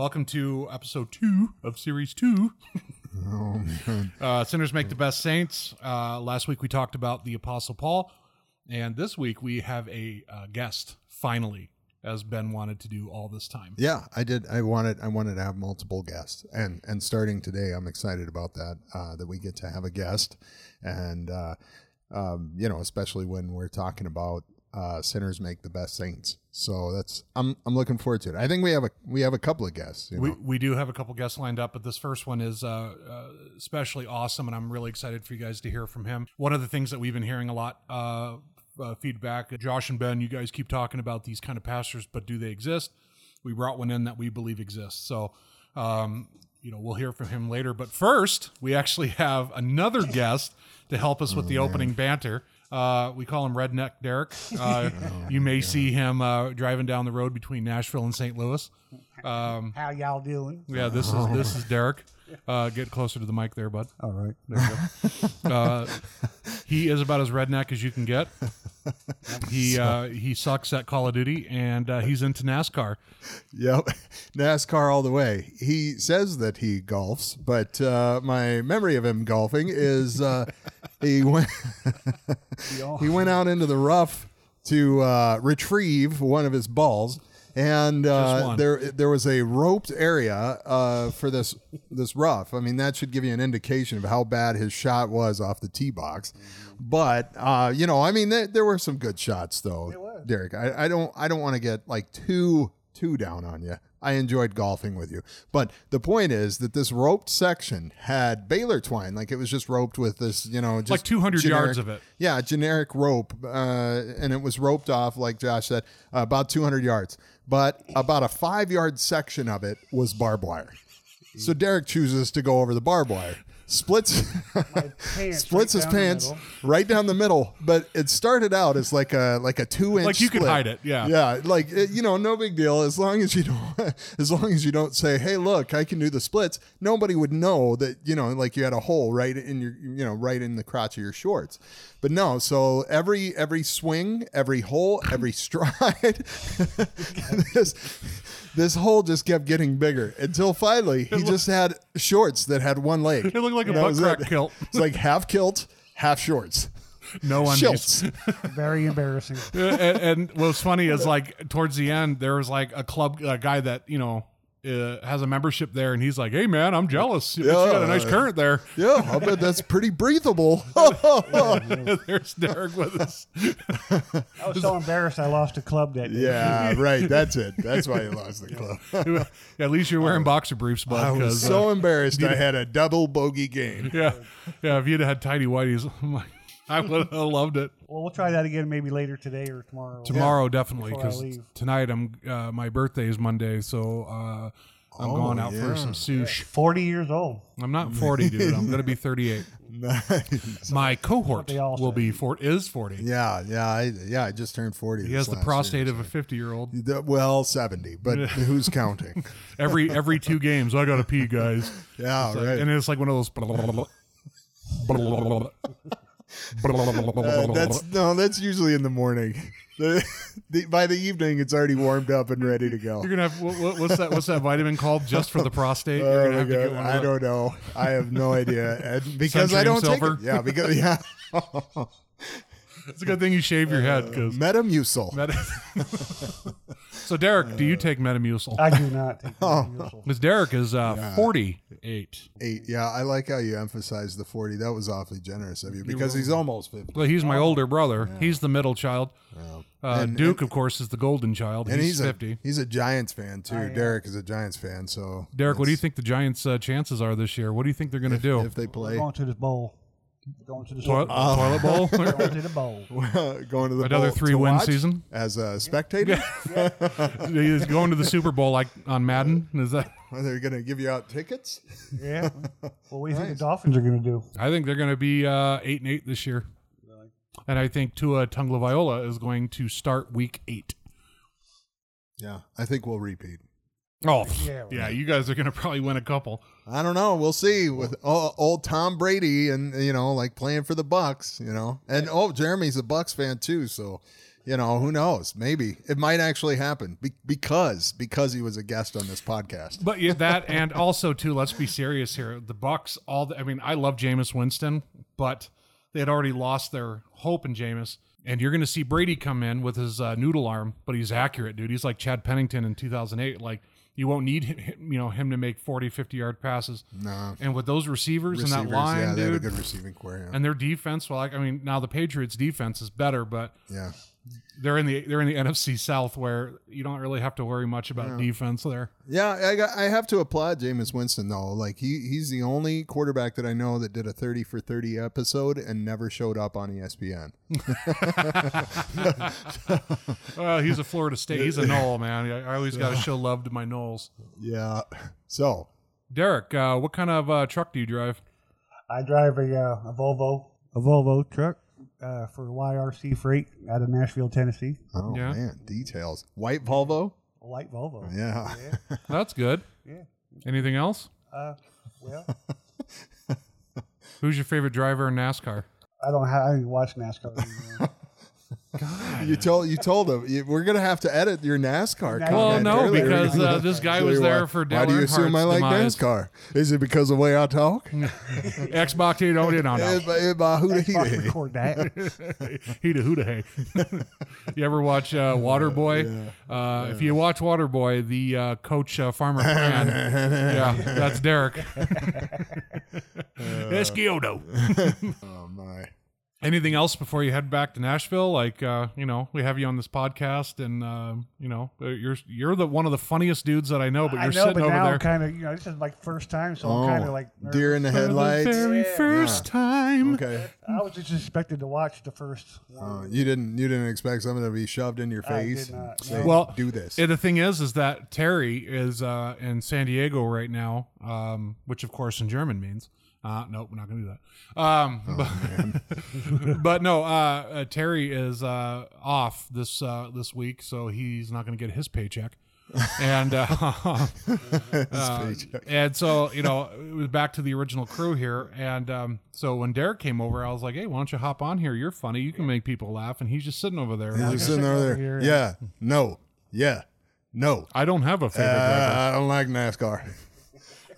Welcome to episode two of series two. uh, Sinners make the best saints. Uh, last week we talked about the Apostle Paul, and this week we have a uh, guest finally, as Ben wanted to do all this time. Yeah, I did. I wanted I wanted to have multiple guests, and and starting today, I'm excited about that. Uh, that we get to have a guest, and uh, um, you know, especially when we're talking about uh, sinners make the best saints. So that's I'm I'm looking forward to it. I think we have a we have a couple of guests. You know? We, we do have a couple guests lined up, but this first one is uh, uh, especially awesome, and I'm really excited for you guys to hear from him. One of the things that we've been hearing a lot uh, uh, feedback, Josh and Ben, you guys keep talking about these kind of pastors, but do they exist? We brought one in that we believe exists. So, um, you know, we'll hear from him later. But first, we actually have another guest to help us with the opening banter. Uh, we call him Redneck Derek. Uh, you may see him uh, driving down the road between Nashville and St. Louis. Um, How y'all doing? yeah, this is this is Derek. Uh, get closer to the mic there, bud. All right. There you go. Uh, he is about as redneck as you can get. He uh, he sucks at Call of Duty, and uh, he's into NASCAR. Yep, NASCAR all the way. He says that he golfs, but uh, my memory of him golfing is uh, he went he went out into the rough to uh, retrieve one of his balls, and uh, there there was a roped area uh, for this this rough. I mean, that should give you an indication of how bad his shot was off the tee box. But uh, you know, I mean, there, there were some good shots though, Derek. I, I don't I don't want to get like too too down on you. I enjoyed golfing with you, but the point is that this roped section had baler twine, like it was just roped with this, you know, just Like 200 yards of it. Yeah, generic rope, uh, and it was roped off, like Josh said, uh, about 200 yards. But about a five yard section of it was barbed wire. So Derek chooses to go over the barbed wire, splits pants splits right his pants right down the middle. But it started out as like a like a two inch. Like you could hide it, yeah. yeah, like it, you know, no big deal as long as you don't as long as you don't say, hey, look, I can do the splits. Nobody would know that you know, like you had a hole right in your you know right in the crotch of your shorts. But no, so every every swing, every hole, every stride, this this hole just kept getting bigger until finally he just had shorts that had one leg. It looked like a That butt crack it. kilt. It's like half kilt, half shorts. No undies. Shilts. Very embarrassing. And, and what's funny is like towards the end there was like a club a guy that you know uh, has a membership there, and he's like, "Hey man, I'm jealous. You got a nice current there." Yeah, I bet that's pretty breathable. There's Derek with us. I was so embarrassed I lost a club that day. yeah, right. That's it. That's why you lost the club. At least you're wearing boxer briefs, bud. I was 'cause, uh, so embarrassed. I had a double bogey game. yeah, yeah. If you'd had tidy whities, I'm like, I would have loved it. Well, we'll try that again maybe later today or tomorrow. Tomorrow, definitely, because tonight I'm uh, my birthday is Monday, so uh, I'm going out for some sushi. 40 years old. I'm not 40, dude. I'm gonna be 38. Nice. My cohort will be four is 40. Yeah, yeah, I, yeah. I just turned forty. He has the prostate of a 50 year old. well seventy, but who's counting? Every every two games, I gotta pee, guys. Yeah, Like, right. And it's like one of those. Uh, that's no, that's usually in the morning. The, the, by the evening, it's already warmed up and ready to go. You're gonna have what, what- what's that? What's that vitamin called? Just for the prostate? You're Oh gonna my have to get God. one I don't know. I have no idea. And because I don't Silver? take it. Yeah, because yeah. It's a good thing you shave your head because. Metamucil. so Derek, do you take Metamucil? I do not take Oh. Metamucil. Because Derek is uh, 48. Eight. Yeah, I like how you emphasized the 40. That was awfully generous of you because he's almost 50. Well, he's my older brother. He's the middle child. Uh, And- Duke, of course, is the golden child. And he's, he's, 50. a he's a Giants fan too. I am. Derek is a Giants fan, so Derek, what do you think the Giants' uh, chances are this year? What do you think they're going to do? if they We're play going to this bowl. Going to the Toilet, bowl. toilet bowl? Going to the bowl. going to the Another bowl to three-win watch season? as a spectator? He's going to the Super Bowl like on Madden. Is that? Are they going to give you out tickets? Yeah. Well, what do you think the Dolphins are going to do? I think they're going to be uh, eight and eight this year, and I think Tua Tagovailoa is going to start Week Eight. Yeah, I think we'll repeat. Oh, Yeah, yeah, you guys are going to probably win a couple. I don't know. We'll see with o- old Tom Brady and you know like playing for the Bucks, you know. And oh, Jeremy's a Bucks fan too, so You know, who knows? Maybe it might actually happen be- because because he was a guest on this podcast. But yeah, that and also too. Let's be serious here. The Bucks. All. The, I mean, I love Jameis Winston, but they had already lost their hope in Jameis. And you're going to see Brady come in with his uh, noodle arm, but he's accurate, dude. He's like Chad Pennington in 2008. Like you won't need him, you know him to make 40, 50 yard passes. No. And with those receivers, Receivers, and that line, yeah, they had a dude, good receiving core. Yeah. and their defense. Well, like, I mean, now the Patriots' defense is better, but yeah. They're in the they're in the NFC South where you don't really have to worry much about defense there. Yeah, I got, I have to applaud Jameis Winston though. Like he he's the only quarterback that I know that did a 30 for 30 episode and never showed up on ESPN. Well, he's a Florida State. He's a Nole, man. I I always got to show love to my Noles. Yeah. So, Derek, uh, what kind of uh, truck do you drive? I drive a, uh, a Volvo, a Volvo truck uh, for YRC Freight out of Nashville, Tennessee. oh Yeah. man, details. White Volvo? A light Volvo. Yeah. That's good. Yeah. Anything else? Uh, well, Who's your favorite driver in NASCAR? I don't have. I don't watch NASCAR anymore. You told you told him you- we're gonna have to edit your NASCAR. Well, Well, comment no, earlier. because uh, this guy was there why- for Dale Why do you assume I like demise. NASCAR? Is it because of the way I talk? Xbox, you don't, you know. Bah, eh, bah, who the Fuck, he- record that. Heeda hooda hey. you ever watch uh, Waterboy? Uh, If you watch Waterboy, the uh, coach uh, Farmer Fran, yeah, that's Derek. That's Kyoto. Oh my. Anything else before you head back to Nashville? Like, uh, you know, we have you on this podcast, and uh, you know, uh, you're you're the one of the funniest dudes that I know. But you're know, sitting but over now there kind of, you know, this is like first time, so Oh, I'm kind of like nervous. deer in the for the headlights. very Yeah. first time. Okay. I was just expected to watch the first. Uh, you didn't you didn't expect something to be shoved in your I did face. not, and say, no. Well, do this. And the thing is, is that Terry is uh, in San Diego right now, um, which of course in German means. Uh, nope, we're not going to do that. Um, but, but no, uh, uh, Terry is uh, off this uh, this week, so he's not going to get his paycheck. and uh, uh, and so you know it was back to the original crew here and um, so when derek came over i was like hey why don't you hop on here you're funny you can make people laugh and he's just sitting over there He's like, just sitting over there. here. Yeah. No. Yeah. No. i don't have a favorite driver I don't like NASCAR.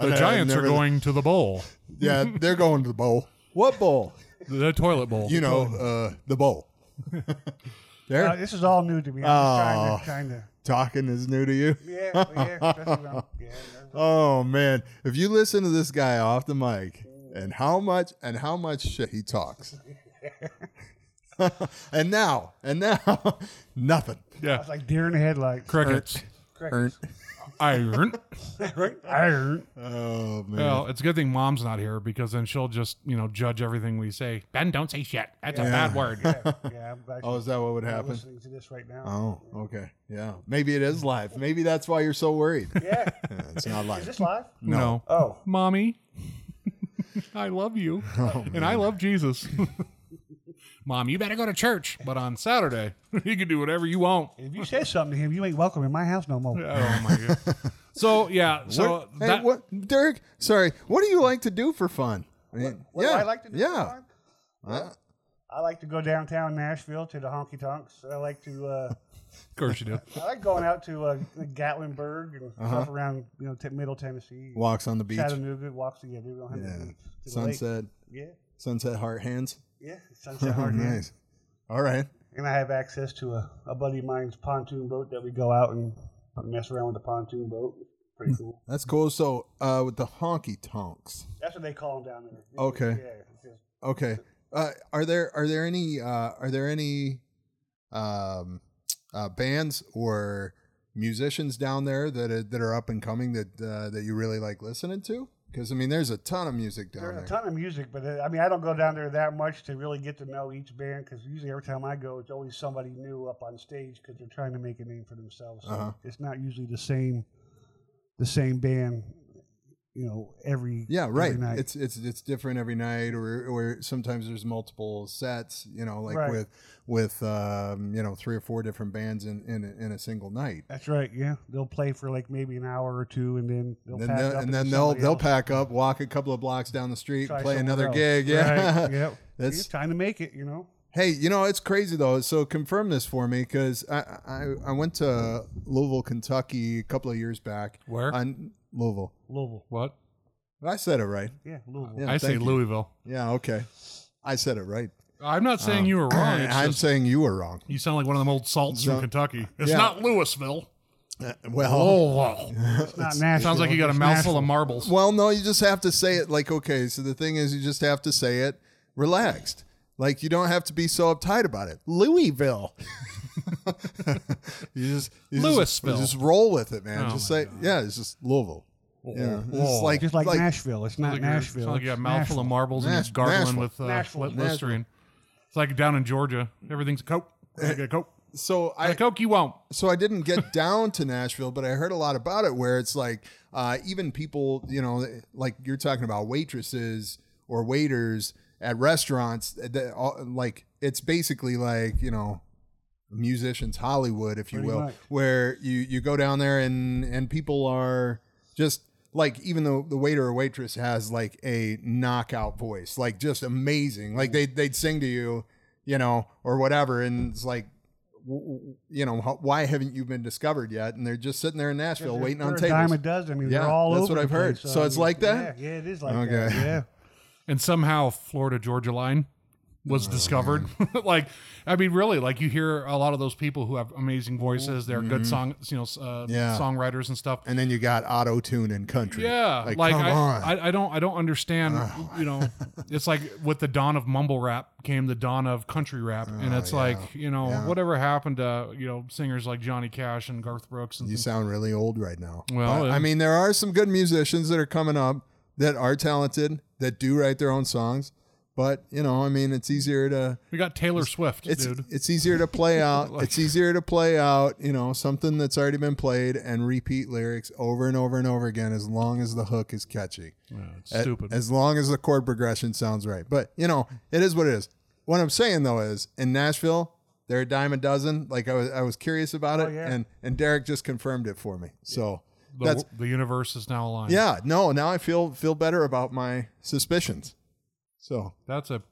The I've Giants are never- going to the bowl, Yeah, they're going to the bowl. What bowl? the toilet bowl. You know, uh, the bowl. there, Uh, this is all new to me. I'm Oh. just trying to, trying talking is new to you. to, yeah, yeah, especially when I'm- yeah. Oh man, if you listen to this guy off the mic and how much and how much shit he talks, and now and now nothing. yeah, It's like deer in the headlights. crickets. Earn- Iron. Right? Iron. Oh man, Well, it's a good thing mom's not here because then she'll just you know judge everything we say. Ben, don't say shit. That's a bad word. Yeah, yeah. I'm glad oh, is that what would happen? listening to this right now. Oh, okay, yeah. Maybe it is live. Maybe that's why you're so worried. Yeah. Yeah, it's not life. Is live. this live? No, Oh. mommy, I love you, Oh, and I love Jesus. Mom, you better go to church, but on Saturday you can do whatever you want. If you say something to him, you ain't welcome in my house no more. Oh my god. So yeah, so What, hey, what, Derek? Sorry, what do you like to do for fun? I mean, What yeah, do I like to do? for Yeah, fun? I like to go downtown Nashville to the honky tonks. I like to. Uh, of course you do. I like going out to uh, Gatlinburg and Uh-huh. stuff around you know t- Middle Tennessee, walks on the beach. Chattanooga, walks together. We don't Yeah, to the lake. sunset, Yeah, sunset heart hands. Yeah, Sunset Oh, Hard. yeah. nice. All right. And I have access to a, a buddy of mine's pontoon boat that we go out and mess around with the pontoon boat. Pretty cool. That's cool. So, uh, with the honky tonks. That's what they call them down there. Okay. Yeah. Okay. Uh, are there are there any uh, are there any um, uh, bands or musicians down there that are, that are up and coming that uh, that you really like listening to? Because I mean, there's a ton of music down there. There's a ton of music, but uh, I mean, I don't go down there that much to really get to know each band because usually every time I go, it's always somebody new up on stage because they're trying to make a name for themselves. So Uh-huh. it's not usually the same, the same band, you know, every Yeah, every right. night. It's it's it's different every night, or or sometimes there's multiple sets. You know, like Right. with with um, you know three or four different bands in in a, in a single night. That's right. Yeah, they'll play for like maybe an hour or two, and then they'll Then pack they'll, up and and then they'll they'll else. pack up, walk a couple of blocks down the street, Try play another else. gig. Yeah, Right, yep. That's- It's time to make it. You know. Hey, you know it's crazy though. So confirm this for me because I, I I went to Louisville, Kentucky a couple of years back. Where? On Louisville. Louisville. What? I said it right. Yeah, Louisville. Yeah, I say you. Louisville. Yeah. Okay. I said it right. I'm not saying you were wrong. It's I'm just, saying you were wrong. you sound like one of them old salts So- from Kentucky. It's Yeah. not Louisville. Uh, Well, Oh, It's not Nashville. sounds like you got a mouthful of marbles. well, no, you just have to say it like okay. So the thing is, you just have to say it relaxed. Like you don't have to be so uptight about it. Louisville. you just you just- Louisville. Just, roll with it, man. Oh just my say yeah. It's just Louisville. Yeah, it's Whoa. like Just like, like Nashville. It's not like you're- Nashville. sounds like you got a it's mouthful of Nashville. marbles and Nash- you're gargling Nashville. with uh, Nashville. Li- Listerine. It's like down in Georgia. Everything's a Coke. I a Coke. so I I Coke, you won't. so I didn't get down to Nashville, but I heard a lot about it where it's like uh, even people, you know, like you're talking about waitresses or waiters at restaurants, that, all- like it's basically like you know musicians Hollywood, if you Pretty will, much. where you you go down there and and people are just like even though the waiter or waitress has like a knockout voice, like just amazing, like they they'd sing to you, you know, or whatever, and it's like. w- w- You know why haven't you been discovered yet? And they're just sitting there in Nashville They're- waiting on they're a dime a dozen. I mean, Yeah, they're all that's over what I've heard. place. So I it's like that? Yeah, yeah, it is like Okay. that. Yeah. And somehow Florida Georgia line was discovered. like, I mean, really, like you hear a lot of those people who have amazing voices. They're good song, you know, uh, Yeah. songwriters and stuff. And then you got auto tune and country. Yeah, like, like, come I, on. I, I don't, I don't understand. you know, it's like with the dawn of mumble rap came the dawn of country rap, and it's Oh, yeah. like you know Yeah. whatever happened to you know singers like Johnny Cash and Garth Brooks and You sound really old right now. Well, I mean, there are some good musicians that are coming up that are talented that do write their own songs. But you know, I mean, it's easier to we got Taylor Swift, it's dude. it's easier to play out. it's easier to play out. You know, something that's already been played and repeat lyrics over and over and over again, as long as the hook is catchy. Yeah, it's A- stupid. As long as the chord progression sounds right. But, you know, it is what it is. What I'm saying though is in Nashville, they're a dime a dozen. Like I was I was curious about Oh, it yeah. and and Derek just confirmed it for me. So the, that's the universe is now aligned. yeah, no, now I feel feel better about my suspicions. So that's a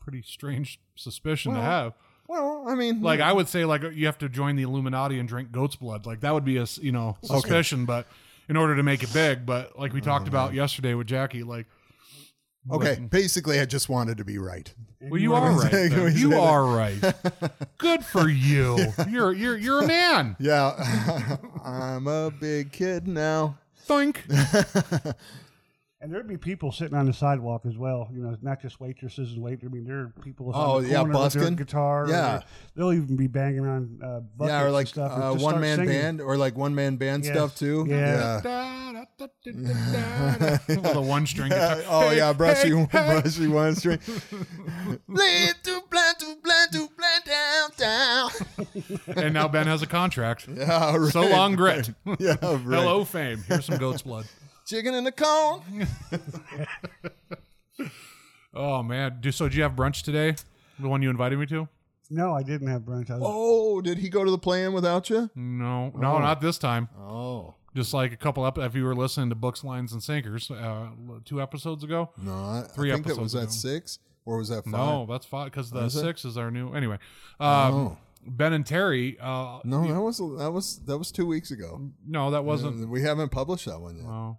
pretty strange suspicion to have. well, I mean Like I would say, like you have to join the Illuminati and drink goat's blood. Like that would be a you know suspicion, but in order to make it big. But like we talked about mm-hmm. yesterday with Jackie, like Okay, basically I just wanted to be right. well, you are right. Can then. we say You that? are right. Good for you. You're you're you're a man. Yeah. I'm a big kid now. Think. And there'd be people sitting on the sidewalk as well. You know, not just waitresses and waiters. I mean, there are people Oh, on the yeah, corner with their busking. guitar. or Yeah. they'll even be banging on uh, buckets yeah, or like stuff. uh, just one man singing. band or like one man band Yes. stuff too. Yeah. With a one string guitar. Oh Hey, yeah, brushy, hey, hey. brushy one string. Blind to blind to blind to blind down down. And now Ben has a contract. Yeah, right. So long, grit. Yeah, right. Hello, fame. Here's some goat's blood. Chicken in the cone. Oh man. Do so? Did you have brunch today? The one you invited me to? No, I didn't have brunch. I was, Oh, did he go to the play-in without you? No, no, not this time. Oh. Just like a couple up. If you were listening to Books, Lines, and Sinkers uh, two episodes ago. No, I, Three I think that was episodes at ago. six or was that five? No, that's five because the Was it? six is our new. Anyway, um, Oh. Ben and Terry. Uh, No, that was that was that was two weeks ago. no, that wasn't. We haven't published that one yet. Oh.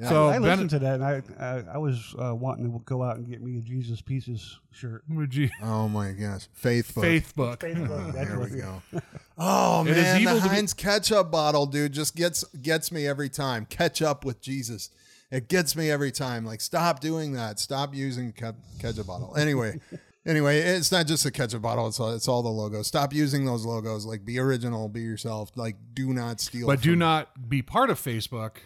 Yeah. So I Ben, listened to that, and I I, I was uh, wanting to go out and get me a Jesus Pieces shirt. would you- Oh my gosh, faith book. Faith book. Facebook, There we go. Oh It is man, evil the to be- Heinz ketchup bottle, dude, just gets gets me every time. Catch up with Jesus. It gets me every time. Like, stop doing that. Stop using ke- ketchup bottle. Anyway, anyway, it's not just a ketchup bottle. It's all, it's all the logos. Stop using those logos. Like, be original. Be yourself. Like, do not steal. But do not be part of Facebook.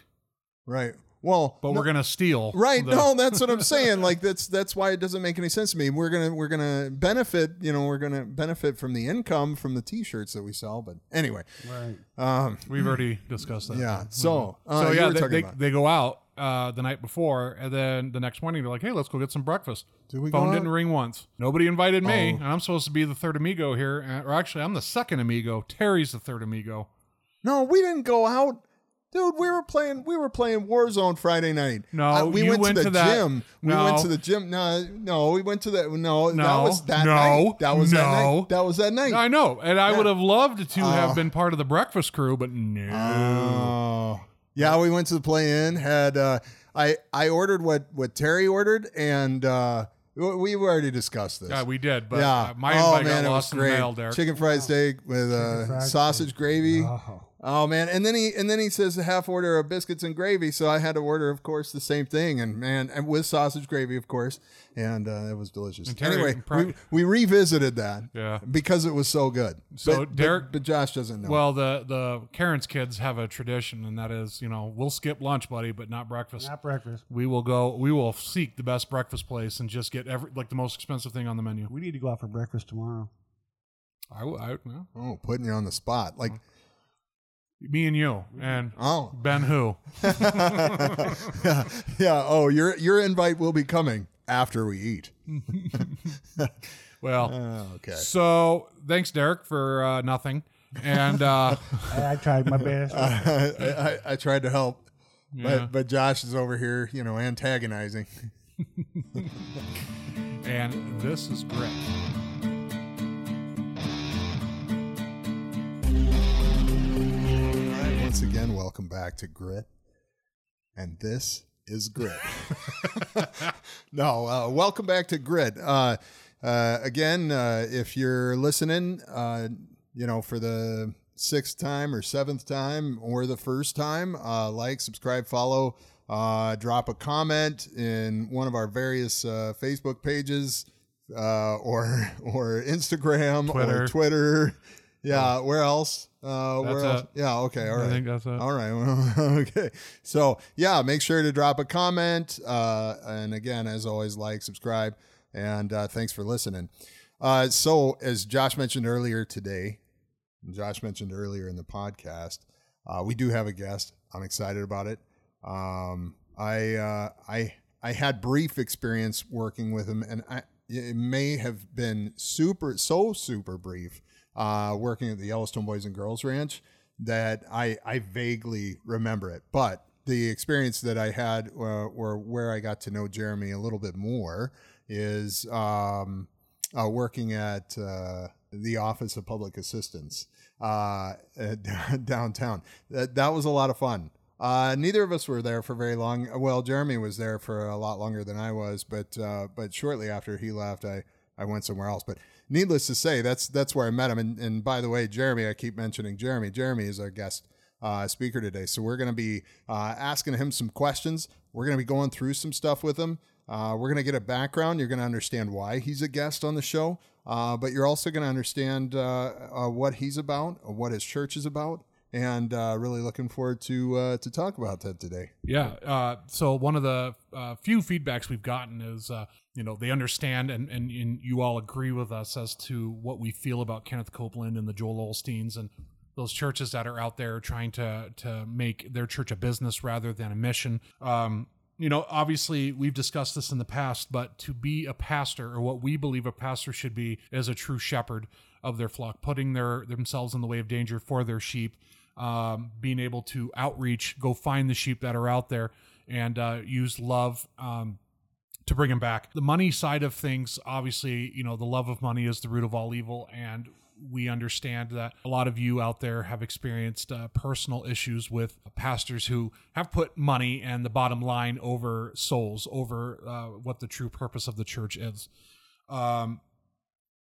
Right. Well, But no- we're gonna steal. Right. the- no, that's what I'm saying. Like that's that's why it doesn't make any sense to me. We're gonna we're gonna benefit. You know, we're gonna benefit from the income from the T-shirts that we sell. But anyway, Right. um, We've already discussed that. yeah. So, uh, so yeah, they, they, they go out uh, the night before, and then the next morning they're like, "Hey, let's go get some breakfast." Did we Phone didn't ring once. Nobody invited me, Oh. and I'm supposed to be the third amigo here. Or actually, I'm the second amigo. Terry's the third amigo. no, we didn't go out. Dude, we were playing. We were playing Warzone Friday night. No, Uh, we you went, went to the to that- gym. We No. went to the gym. No, no, we went to the. No, no. that No. was that No. night. That was that No. night. That was that night. I know, and I Yeah. would have loved to Oh. have been part of the breakfast crew, but no. Oh, yeah. We went to the play-in. Had uh, I? I ordered what what Terry ordered, and uh, we- already discussed this. yeah, we did, but yeah. uh, my oh invite man, got it lost was in the great. mail, Derek. Chicken fried steak with uh, fried sausage gravy. Oh. Oh man, and then he and then he says a half order of biscuits and gravy, so I had to order, of course, the same thing, and man, and with sausage gravy, of course, and uh, it was delicious. Terry- anyway, pro- we, we revisited that, Yeah. because it was so good. So, but, Derek- but, but Josh doesn't know. Well, the the Karen's kids have a tradition, and that is, you know, we'll skip lunch, buddy, but not breakfast. Not breakfast. We will go. We will seek the best breakfast place and just get every like the most expensive thing on the menu. We need to go out for breakfast tomorrow. I, I well, oh, putting you on the spot, like me and you and oh, Ben who. yeah, yeah. Oh, your your invite will be coming after we eat. Well, Oh, okay. so thanks, Derek, for uh, nothing. And uh, I, I tried my best. I, I, I tried to help, Yeah. but but Josh is over here, you know, antagonizing. and this is great. Once again, welcome back to Grit. And this is Grit. no, uh, welcome back to Grit. Uh, uh, again, uh, if you're listening, uh, you know, for the sixth time or seventh time or the first time, uh, like, subscribe, follow, uh, drop a comment in one of our various uh, Facebook pages uh, or or Instagram Twitter. or Twitter. Yeah, where else? Uh, where else? it. Yeah, okay, All right. I think that's it. All right. Okay. So yeah, make sure to drop a comment. Uh, and again, as always, like, subscribe, and uh, thanks for listening. Uh, so as Josh mentioned earlier today, Josh mentioned earlier in the podcast, uh, we do have a guest. I'm excited about it. Um, I uh, I I had brief experience working with him, and I, it may have been super so super brief uh, working at the Yellowstone Boys and Girls Ranch that I I vaguely remember it, but the experience that I had, uh, or where I got to know Jeremy a little bit more, is um, uh, working at uh, the Office of Public Assistance uh, downtown. That, that was a lot of fun. Uh, neither of us were there for very long. Well, Jeremy was there for a lot longer than I was, but uh, but shortly after he left, I, I went somewhere else. But needless to say, that's that's where I met him. And, and by the way, Jeremy, I keep mentioning Jeremy. Jeremy is our guest uh, speaker today, so we're going to be uh, asking him some questions. We're going to be going through some stuff with him. Uh, we're going to get a background. You're going to understand why he's a guest on the show, uh, but you're also going to understand uh, uh, what he's about, what his church is about, and uh, really looking forward to uh, to talk about that today. Yeah. Uh, so one of the uh, few feedbacks we've gotten is, uh, you know, they understand and, and, and you all agree with us as to what we feel about Kenneth Copeland and the Joel Osteens and those churches that are out there trying to to make their church a business rather than a mission. Um, you know, obviously we've discussed this in the past, but to be a pastor or what we believe a pastor should be is a true shepherd of their flock, putting their themselves in the way of danger for their sheep, um, being able to outreach, go find the sheep that are out there, and uh, use love um, to bring them back. The money side of things, obviously, you know, the love of money is the root of all evil, and we understand that a lot of you out there have experienced uh, personal issues with pastors who have put money and the bottom line over souls, over uh, what the true purpose of the church is. Um,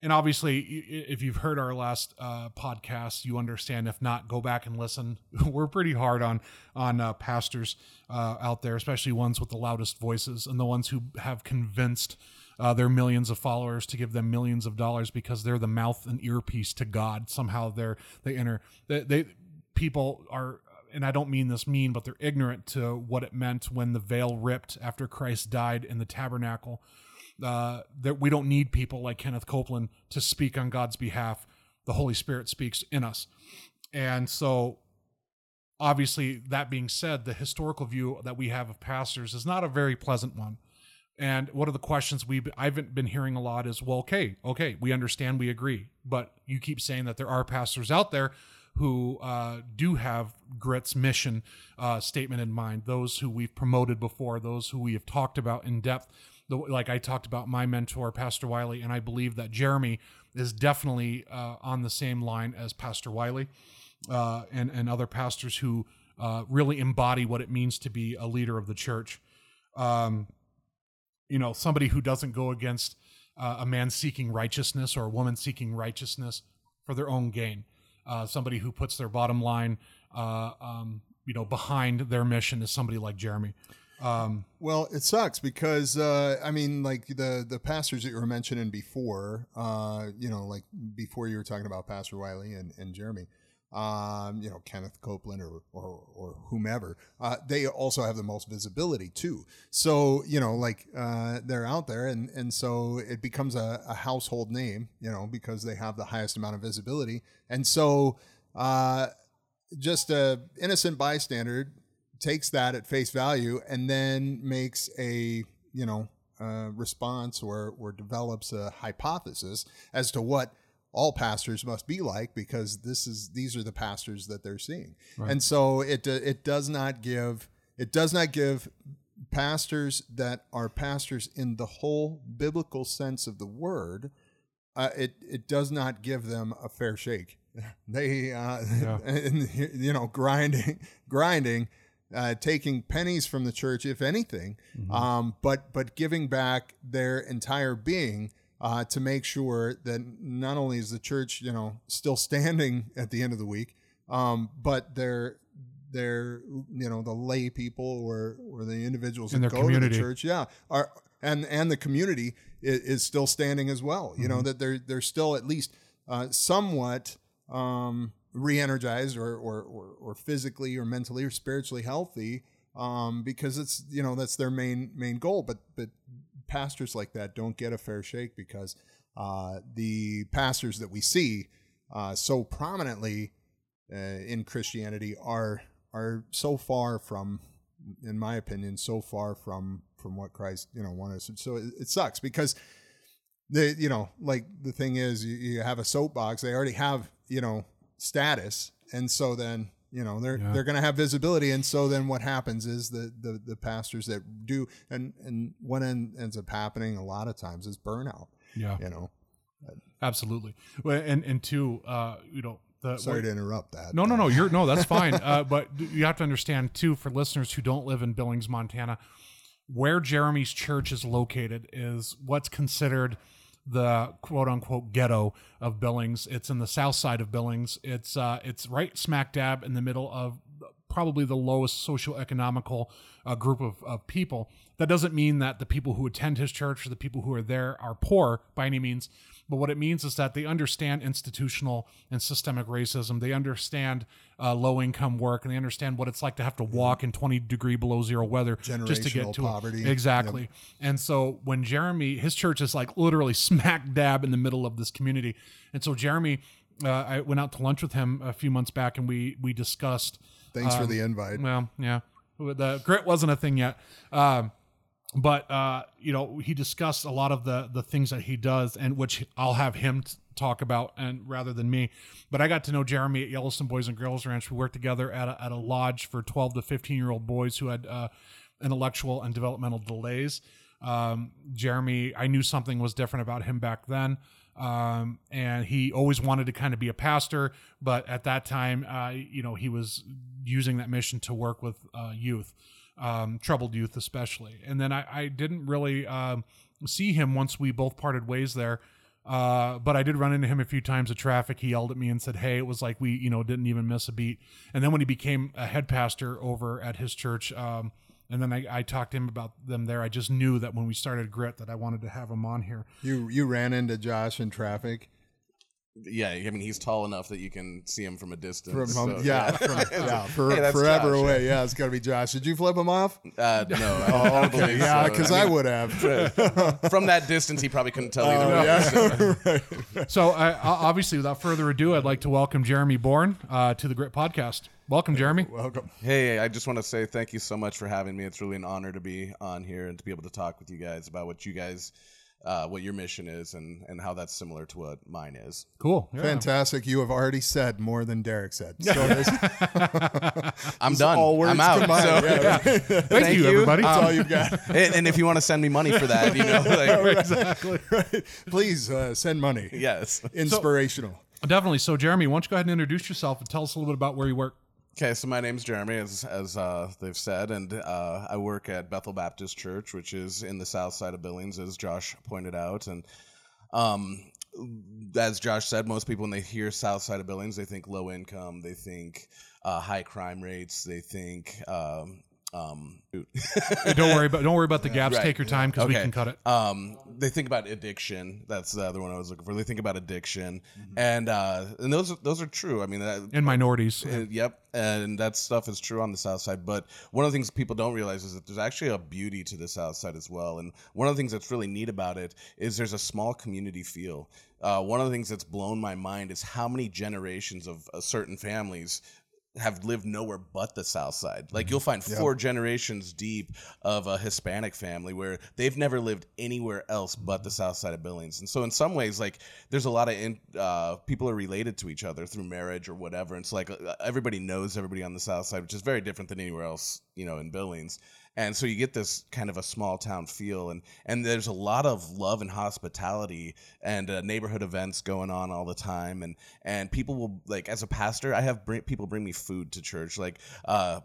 and obviously, if you've heard our last uh, podcast, you understand. If not, go back and listen. We're pretty hard on on uh, pastors uh, out there, especially ones with the loudest voices and the ones who have convinced uh, their millions of followers to give them millions of dollars because they're the mouth and earpiece to God. Somehow they're they enter they, they people are. And I don't mean this mean, but they're ignorant to what it meant when the veil ripped after Christ died in the tabernacle uh, that we don't need people like Kenneth Copeland to speak on God's behalf. The Holy Spirit speaks in us. And so, obviously, that being said, the historical view that we have of pastors is not a very pleasant one. And one of the questions we I've been hearing a lot is, well, okay, okay, we understand, we agree, but you keep saying that there are pastors out there who uh, do have Grit's mission uh, statement in mind, those who we've promoted before, those who we have talked about in depth. The, like I talked about my mentor, Pastor Wiley, and I believe that Jeremy is definitely uh, on the same line as Pastor Wiley uh, and, and other pastors who uh, really embody what it means to be a leader of the church. Um, you know, somebody who doesn't go against uh, a man seeking righteousness or a woman seeking righteousness for their own gain. Uh, somebody who puts their bottom line, uh, um, you know, behind their mission is somebody like Jeremy. Um, well, it sucks because uh, I mean, like the the pastors that you were mentioning before, uh, you know, like before you were talking about Pastor Wiley and, and Jeremy, um, you know, Kenneth Copeland or or, or whomever, uh, they also have the most visibility too. So you know, like uh, they're out there, and and so it becomes a, a, household name, you know, because they have the highest amount of visibility, and so uh, just a innocent bystander takes that at face value and then makes a you know uh, response or or develops a hypothesis as to what all pastors must be like because this is these are the pastors that they're seeing right. and so it it does not give it does not give pastors that are pastors in the whole biblical sense of the word uh, it it does not give them a fair shake they uh, yeah. and, you know grinding grinding uh, taking pennies from the church, if anything, mm-hmm. um, but but giving back their entire being uh, to make sure that not only is the church, you know, still standing at the end of the week, um, but they're they're you know the lay people or or the individuals in that go community. to the church, yeah, are and and the community is, is still standing as well. You mm-hmm. know that they're they're still at least uh, somewhat. Um, re-energized or, or, or, or physically or mentally or spiritually healthy um, because it's you know that's their main main goal. But but pastors like that don't get a fair shake because uh, the pastors that we see uh, so prominently uh, in Christianity are are so far from in my opinion so far from from what Christ you know wanted so it, it sucks because the you know like the thing is you, you have a soapbox. They already have you know status, and so then you know they're yeah. they're going to have visibility, and so then what happens is the the, the pastors that do and and what ends up happening a lot of times is burnout. Yeah, you know, absolutely. Well, and and two, uh, you know. The, Sorry to interrupt that. No, no, no. You're no. That's fine. Uh, but you have to understand too, for listeners who don't live in Billings, Montana, where Jeremy's church is located is what's considered the quote unquote ghetto of Billings. It's in the south side of Billings. It's uh, it's right smack dab in the middle of probably the lowest socioeconomical uh, group of, of people. That doesn't mean that the people who attend his church or the people who are there are poor by any means. But what it means is that they understand institutional and systemic racism. They understand uh, low income work, and they understand what it's like to have to walk in 20 degree below zero weather just to get to poverty. It. Exactly. Yep. And so when Jeremy, his church is like literally smack dab in the middle of this community. And so Jeremy, uh, I went out to lunch with him a few months back, and we we discussed. Thanks um, for the invite. Well, yeah, the grit wasn't a thing yet. Um, but uh, you know he discussed a lot of the the things that he does and which i'll have him t- talk about and rather than me. But i got to know jeremy at yellowstone boys and girls ranch. We worked together at a, at a lodge for 12 to 15 year old boys who had uh, intellectual and developmental delays. Um, jeremy i knew something was different about him back then. Um, and he always wanted to kind of be a pastor but at that time uh, you know he was using that mission to work with uh, youth um, troubled youth especially. And then I, I didn't really um, see him once we both parted ways there. Uh, but I did run into him a few times at traffic. He yelled at me and said, "Hey!" It was like we, you know, didn't even miss a beat. And then when he became a head pastor over at his church, um, and then I, I, talked to him about them there. I just knew that when we started Grit, that I wanted to have him on here. You you ran into Josh in traffic. Yeah, I mean he's tall enough that you can see him from a distance. From, so, yeah, yeah, from, yeah for, hey, forever Josh, away. Yeah. yeah, it's got to be Josh. Did you flip him off? Uh, no. oh, okay. Yeah, because so. I, mean, I, would have. from that distance, he probably couldn't tell either. Uh, yeah. right. So, uh, obviously, without further ado, I'd like to welcome Jeremy Bourne uh, to the Grit Podcast. Welcome, Jeremy. Welcome. Hey, I just want to say thank you so much for having me. It's really an honor to be on here and to be able to talk with you guys about what you guys uh, what your mission is and and how that's similar to what mine is. Cool. Yeah. Fantastic. You have already said more than Derek said. So there's I'm done. all words I'm out. combined. So- Yeah, right. Thank, Thank you, you. everybody. That's Um, all you've got. and, and if you want to send me money for that, you know, like, exactly. right. Please uh, send money. yes. Inspirational. Definitely. So, Jeremy, why don't you go ahead and introduce yourself and tell us a little bit about where you work? Okay, so my name's Jeremy, as as uh, they've said, and uh, I work at Bethel Baptist Church, which is in the south side of Billings, as Josh pointed out. And um, as Josh said, most people when they hear south side of Billings, they think low income, they think uh, high crime rates, they think. Um, um, don't worry about don't worry about the gaps. Right. Take your time because we can cut it. Um, they think about addiction. That's the other one I was looking for. They think about addiction, and uh, and those are- those are true. I mean, that, In minorities. uh, yep, and that stuff is true on the south side. But one of the things people don't realize is that there's actually a beauty to the south side as well. And one of the things that's really neat about it is there's a small community feel. Uh, one of the things that's blown my mind is how many generations of uh, certain families have lived nowhere but the south side. Like you'll find four generations deep of a hispanic family where they've never lived anywhere else but the south side of billings. And so in some ways like there's a lot of in, uh, people are related to each other through marriage or whatever. And it's like uh, everybody knows everybody on the south side which is very different than anywhere else you know in billings and so you get this kind of a small town feel and and there's a lot of love and hospitality and uh, neighborhood events going on all the time and and people will like as a pastor i have people bring me food to church like uh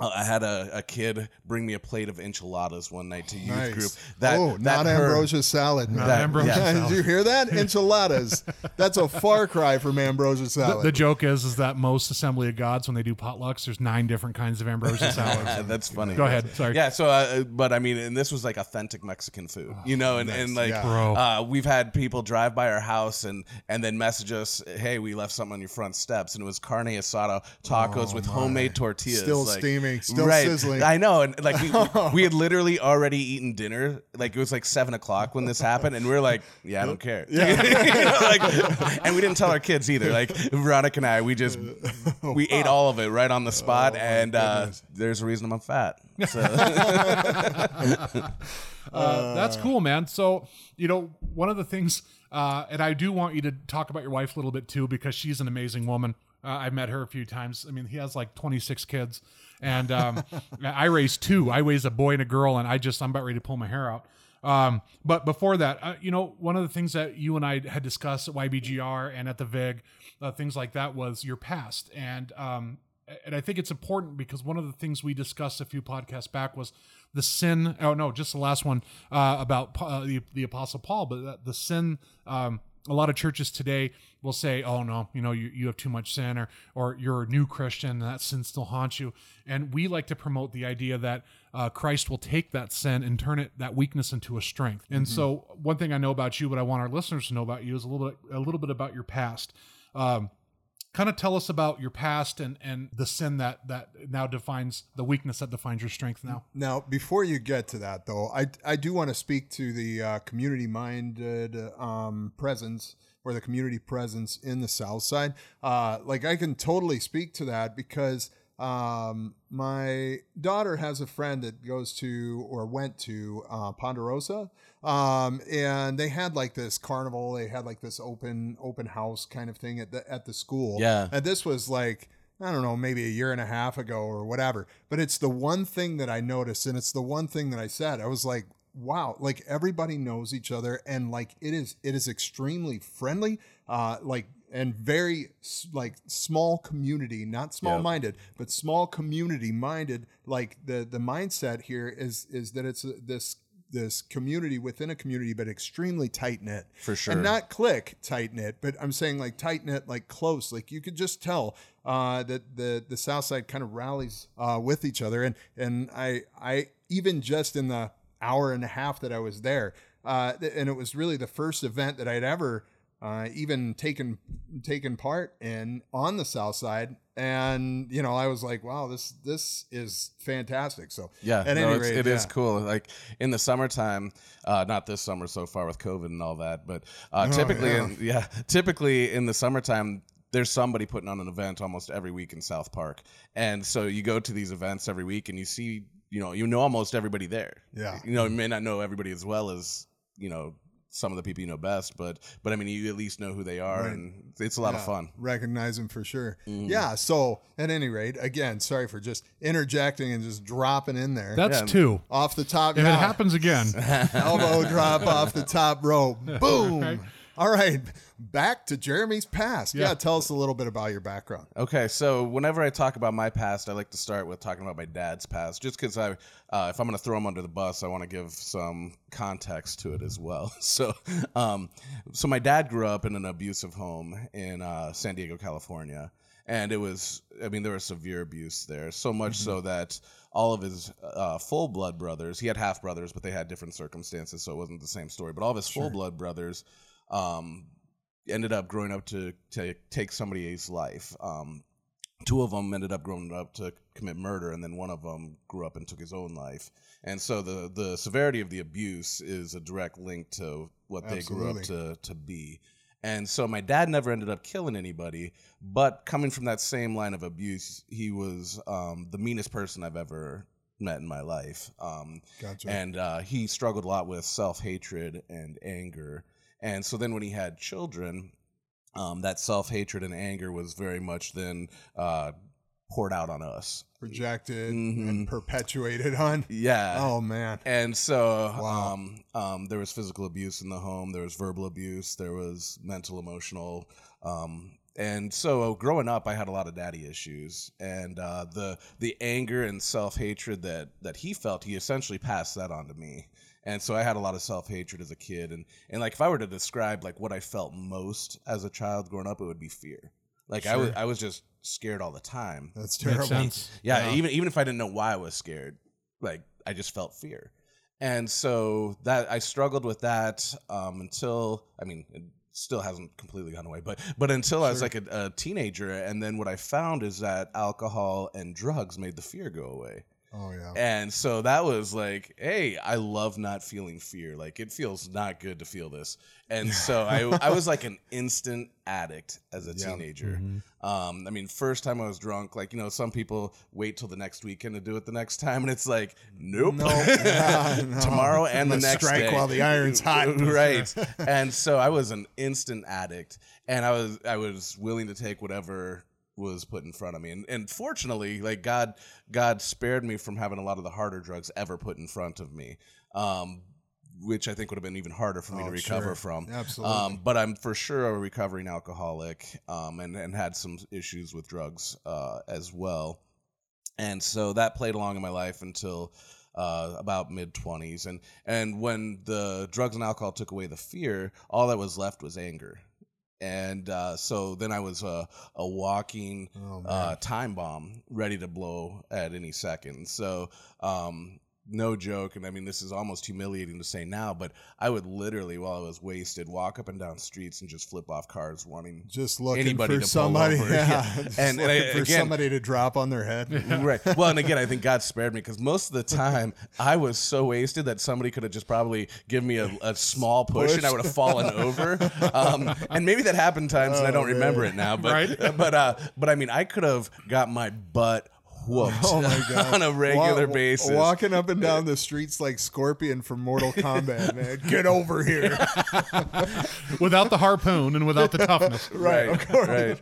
I had a, a kid bring me a plate of enchiladas one night to youth Nice. group. That, oh, that not her- ambrosia salad. man. That- ambrosia yeah. salad. Did you hear that? Enchiladas. That's a far cry from ambrosia salad. the joke is is that most Assembly of Gods when they do potlucks, there's nine different kinds of ambrosia salads. That's funny. Go ahead. Sorry. Yeah. So, uh, but I mean, and this was like authentic Mexican food, you know, and, and like, yeah. Bro. uh, we've had people drive by our house and and then message us, "Hey, we left something on your front steps," and it was carne asada tacos with homemade tortillas, Still like- steaming, still right. sizzling. I know, and like we, we had literally already eaten dinner. Like it was like seven o'clock when this happened, and we are like, "Yeah, I don't care." Yeah. like, and we didn't tell our kids either. Like Veronica and I, we just we ate all of it right on the spot, and uh, there's a reason I'm fat. So. Uh, that's cool, man. So, you know, one of the things, uh, and I do want you to talk about your wife a little bit too, because she's an amazing woman. Uh, I've met her a few times. I mean, he has like 26 kids, and um, I raised two. I raised a boy and a girl, and I just I'm about ready to pull my hair out. Um, but before that, uh, you know, one of the things that you and I had discussed at YBGR and at the VIG, uh, things like that, was your past, and um, and I think it's important because one of the things we discussed a few podcasts back was the sin. Oh no, just the last one uh, about uh, the the Apostle Paul, but the sin. Um, a lot of churches today will say, "Oh no, you know, you, you have too much sin, or or you're a new Christian, and that sin still haunts you." And we like to promote the idea that uh, Christ will take that sin and turn it that weakness into a strength. And so, one thing I know about you, but I want our listeners to know about you, is a little bit a little bit about your past. Um, kind of tell us about your past and and the sin that that now defines the weakness that defines your strength now Now, before you get to that, though, I I do want to speak to the uh, community-minded um, presence or the community presence in the South Side. Uh, like I can totally speak to that because um, my daughter has a friend that goes to or went to uh, Ponderosa, um, and they had like this carnival. They had like this open open house kind of thing at the at the school. Yeah. and this was like. I don't know, maybe a year and a half ago or whatever. But it's the one thing that I noticed, and it's the one thing that I said. I was like, wow, like everybody knows each other, and like it is, it is extremely friendly, uh, like and very like small community, not small minded, but small community minded. Like the the mindset here is is that it's uh, this this community within a community, but extremely tight knit For sure. and not click tight knit, but I'm saying like tight knit, like close. Like you could just tell uh, that the the South Side kind of rallies uh, with each other, and and I I even just in the hour and a half that I was there, uh, and it was really the first event that I'd ever uh, even taken taken part in on the South Side, and you know I was like, wow, this this is fantastic. So Yeah, at no, any rate, it is yeah. cool. Like in the summertime, uh, not this summer so far with COVID and all that, but uh, typically, Oh, yeah. In, yeah, typically in the summertime, there's somebody putting on an event almost every week in South Park, and so you go to these events every week and you see, you know, you know almost everybody there. Yeah. you know, you may not know everybody as well as you know some of the people you know best, but but I mean, you at least know who they are, Right. and it's a lot of fun. Recognize them for sure. Mm-hmm. Yeah. So at any rate, again, sorry for just interjecting and just dropping in there That's Yeah. two. off the top. If yeah. it happens again, elbow drop off the top rope. Boom. Right. All right. Back to Jeremy's past. Yeah. Yeah. Tell us a little bit about your background. Okay, so whenever I talk about my past, I like to start with talking about my dad's past, just because I, uh, if I'm going to throw him under the bus, I want to give some context to it as well. So, um, so my dad grew up in an abusive home in uh, San Diego, California, and it was, I mean, there was severe abuse there, so much so that all of his uh, full blood brothers, he had half brothers, but they had different circumstances, so it wasn't the same story. But all of his full blood brothers. Um, ended up growing up to, to take somebody's life. Um, two of them ended up growing up to commit murder, and then one of them grew up and took his own life. And so the the severity of the abuse is a direct link to what they grew up to to be. And so my dad never ended up killing anybody, but coming from that same line of abuse, he was um, the meanest person I've ever met in my life. Um, Gotcha. and uh, he struggled a lot with self hatred and anger. And so then when he had children, um, that self hatred and anger was very much then uh, poured out on us. Projected Mhm. and perpetuated on. Yeah. Oh, man. And so Wow. um, um, there was physical abuse in the home, there was verbal abuse, there was mental, emotional. Um, and so growing up, I had a lot of daddy issues, and uh, the the anger and self hatred that that he felt, he essentially passed that on to me. And so I had a lot of self hatred as a kid, and and like if I were to describe like what I felt most as a child growing up, it would be fear. Like I was I was just scared all the time. That's terrible. makes sense. Yeah, Yeah. even even if I didn't know why I was scared, like I just felt fear, and so that I struggled with that um, until I mean, it still hasn't completely gone away, but but until I was like a, a teenager, and then what I found is that alcohol and drugs made the fear go away. Oh, yeah. And so that was like, hey, I love not feeling fear. Like it feels not good to feel this. And so I, I was like an instant addict as a Yeah. teenager. Um, I mean, first time I was drunk, like, you know, some people wait till the next weekend to do it the next time. And it's like, nope. No, yeah, no. Tomorrow and the Let's next strike day. while the iron's hot. right. and so I was an instant addict. And I was, I was willing to take whatever was put in front of me. And, and fortunately like god god spared me from having a lot of the harder drugs ever put in front of me um which i think would have been even harder for me Oh, to recover sure. from. Absolutely. um but i'm for sure a recovering alcoholic um and and had some issues with drugs uh as well. And so that played along in my life until uh, about mid 20s and and when the drugs and alcohol took away the fear all that was left was anger and uh, so then I was a, a walking Oh, uh, time bomb ready to blow at any second. So um, no joke, and I mean this is almost humiliating to say now, but I would literally, while I was wasted, walk up and down streets and just flip off cars, wanting just looking anybody for to pull somebody, over. yeah, Yeah. And- and I- for again- somebody to drop on their head. right. Well, and again, I think God spared me because most of the time I was so wasted that somebody could have just probably given me a, a small push, and I would have fallen over. Um, and maybe that happened times, and I Oh, don't man. remember it now. But Right. but uh, but I mean, I could have got my butt whooped Oh my god! on a regular Wa- basis. walking up and down the streets like Scorpion from Mortal Kombat. Man, get over here! without the harpoon and without the toughness. right, of course. Right.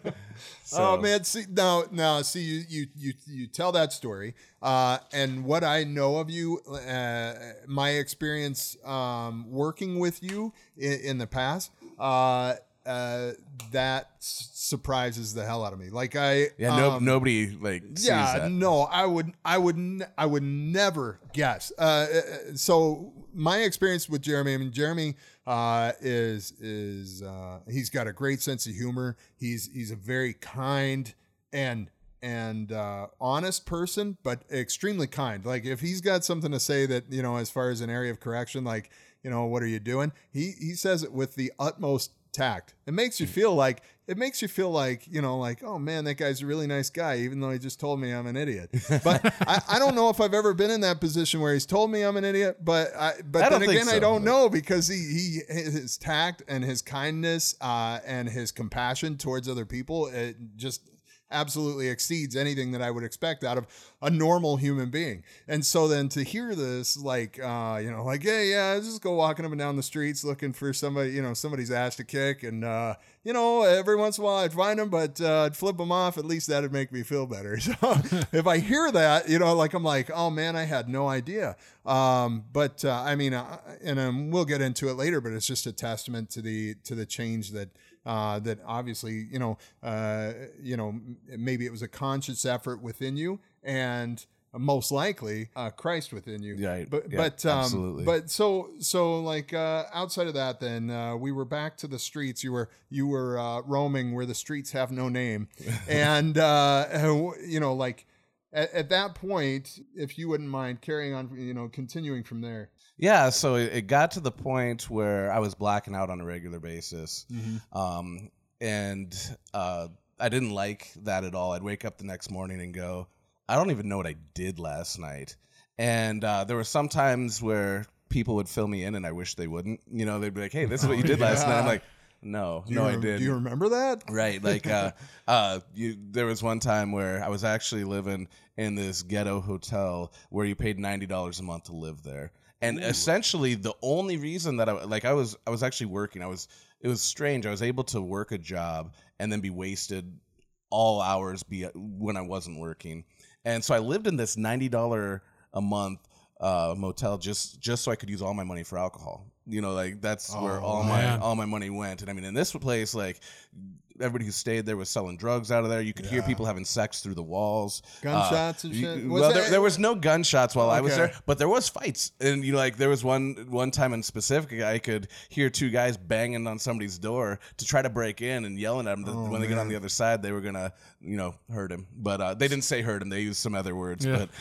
oh man, see now, now see you you you you tell that story, uh, and what I know of you, uh, my experience um, working with you in, in the past. Uh, uh, that s- surprises the hell out of me. Like I, Yeah. No, um, nobody like sees yeah that. no i would i would n- i would never guess uh, uh, so my experience with jeremy i mean jeremy uh, is is uh, he's got a great sense of humor he's he's a very kind and and uh, honest person but extremely kind like if he's got something to say that you know as far as an area of correction like you know what are you doing he he says it with the utmost tact. It makes you feel like it makes you feel like you know like oh man that guy's a really nice guy even though he just told me i'm an idiot. But I, I don't know if i've ever been in that position where he's told me i'm an idiot but i but I then again i don't know because he he his tact and his kindness uh and his compassion towards other people it just absolutely exceeds anything that I would expect out of a normal human being. And so then to hear this, like, uh, you know, like, hey, yeah, just go walking up and down the streets looking for somebody, you know, somebody's ass to kick. And, uh, you know, every once in a while I'd find them, but uh, I'd flip them off. At least that'd make me feel better. So if I hear that, you know, like I'm like, oh man, I had no idea. Um, but uh, I mean, and um, we'll get into it later. But it's just a testament to the to the change that uh, that obviously, you know, uh, you know, maybe it was a conscious effort within you, and most likely uh, Christ within you. Right. But Yeah, but um, absolutely. but so so like uh, outside of that, then uh, we were back to the streets. You were you were uh, roaming where the streets have no name, and uh, you know like. At, at that point, if you wouldn't mind carrying on, you know, continuing from there. Yeah, so it, it got to the point where I was blacking out on a regular basis, um, and uh, I didn't like that at all. I'd wake up the next morning and go, I don't even know what I did last night. And uh, there were some times where people would fill me in, and I wish they wouldn't. You know, they'd be like, "Hey, this is what you did last night." I'm like, "No, Do you no, I did." Do you remember that? Right, like uh, uh, you. There was one time where I was actually living in this ghetto hotel where you paid ninety dollars a month to live there, and essentially the only reason that I like I was I was actually working. I was it was strange. I was able to work a job and then be wasted all hours be when I wasn't working, and so I lived in this ninety dollar a month uh, motel just just so I could use all my money for alcohol. You know, like that's where Oh, all man. my all my money went. And I mean, in this place, like everybody who stayed there was selling drugs out of there. You could hear Yeah. people having sex through the walls, Gunshots and you- shit? Was well, that- there, there was no gunshots while I was Okay. there, but there was fights, and you know, like there was one one time in specific, I could hear two guys banging on somebody's door to try to break in and yelling at him. That Oh, when they get on the other side, they were gonna, you know, hurt him. But uh, they didn't say hurt him; they used some other words. Yeah. But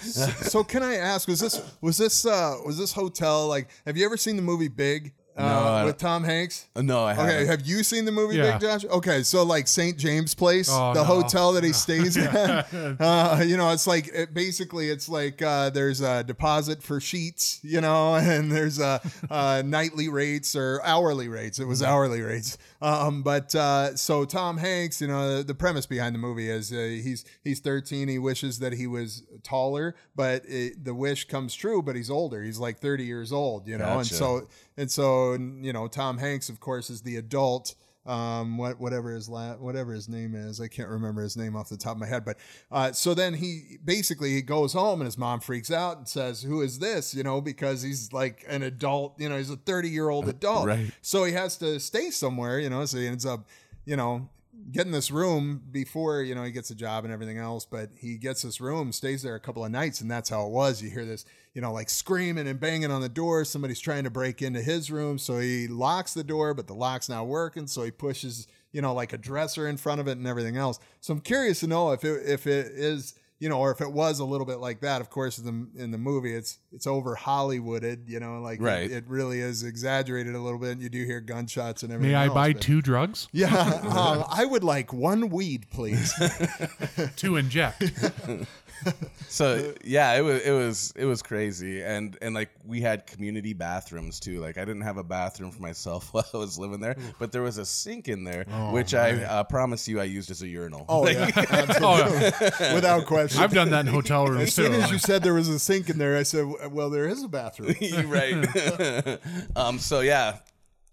so can I ask? Was this was this uh was this hotel like? Have you ever seen the movie Big? Uh, I with Tom Hanks. no, I haven't. Okay, have you seen the movie Yeah. Big Josh? Okay, so like St. James Place, Oh, the no. hotel that he stays in. uh, you know, it's like it, basically it's like uh, there's a deposit for sheets, you know, and there's a uh, nightly rates or hourly rates. It was hourly rates. Um, but uh, so Tom Hanks, you know, the premise behind the movie is uh, he's he's 13. He wishes that he was taller, but it, the wish comes true. But he's older. He's like 30 years old, you know, and so and so you know Tom Hanks, of course, is the adult. Um, what whatever his la- whatever his name is, I can't remember his name off the top of my head. But uh, so then he basically he goes home and his mom freaks out and says, "Who is this?" You know, because he's like an adult. You know, he's a thirty year old adult. Right. So he has to stay somewhere. You know, so he ends up, you know. Getting this room before you know he gets a job and everything else, but he gets this room, stays there a couple of nights, and that's how it was. You hear this, you know, like screaming and banging on the door. Somebody's trying to break into his room, so he locks the door, but the lock's not working, so he pushes, you know, like a dresser in front of it and everything else. So I'm curious to know if it if it is, you know, or if it was a little bit like that. Of course, in the in the movie, it's it's over Hollywooded, you know, like Right. it, it really is exaggerated a little bit. You do hear gunshots and everything. May I else, buy but- two drugs Yeah, um, I would like one weed, please. to inject? So yeah, it was it was it was crazy, and and like we had community bathrooms too. Like I didn't have a bathroom for myself while I was living there, but there was a sink in there, which I uh, promise you I used as a urinal. Oh yeah, absolutely. without question. I've done that in hotel rooms As soon too. as you said there was a sink in there, I said, "Well, there is a bathroom." Right. um, so yeah,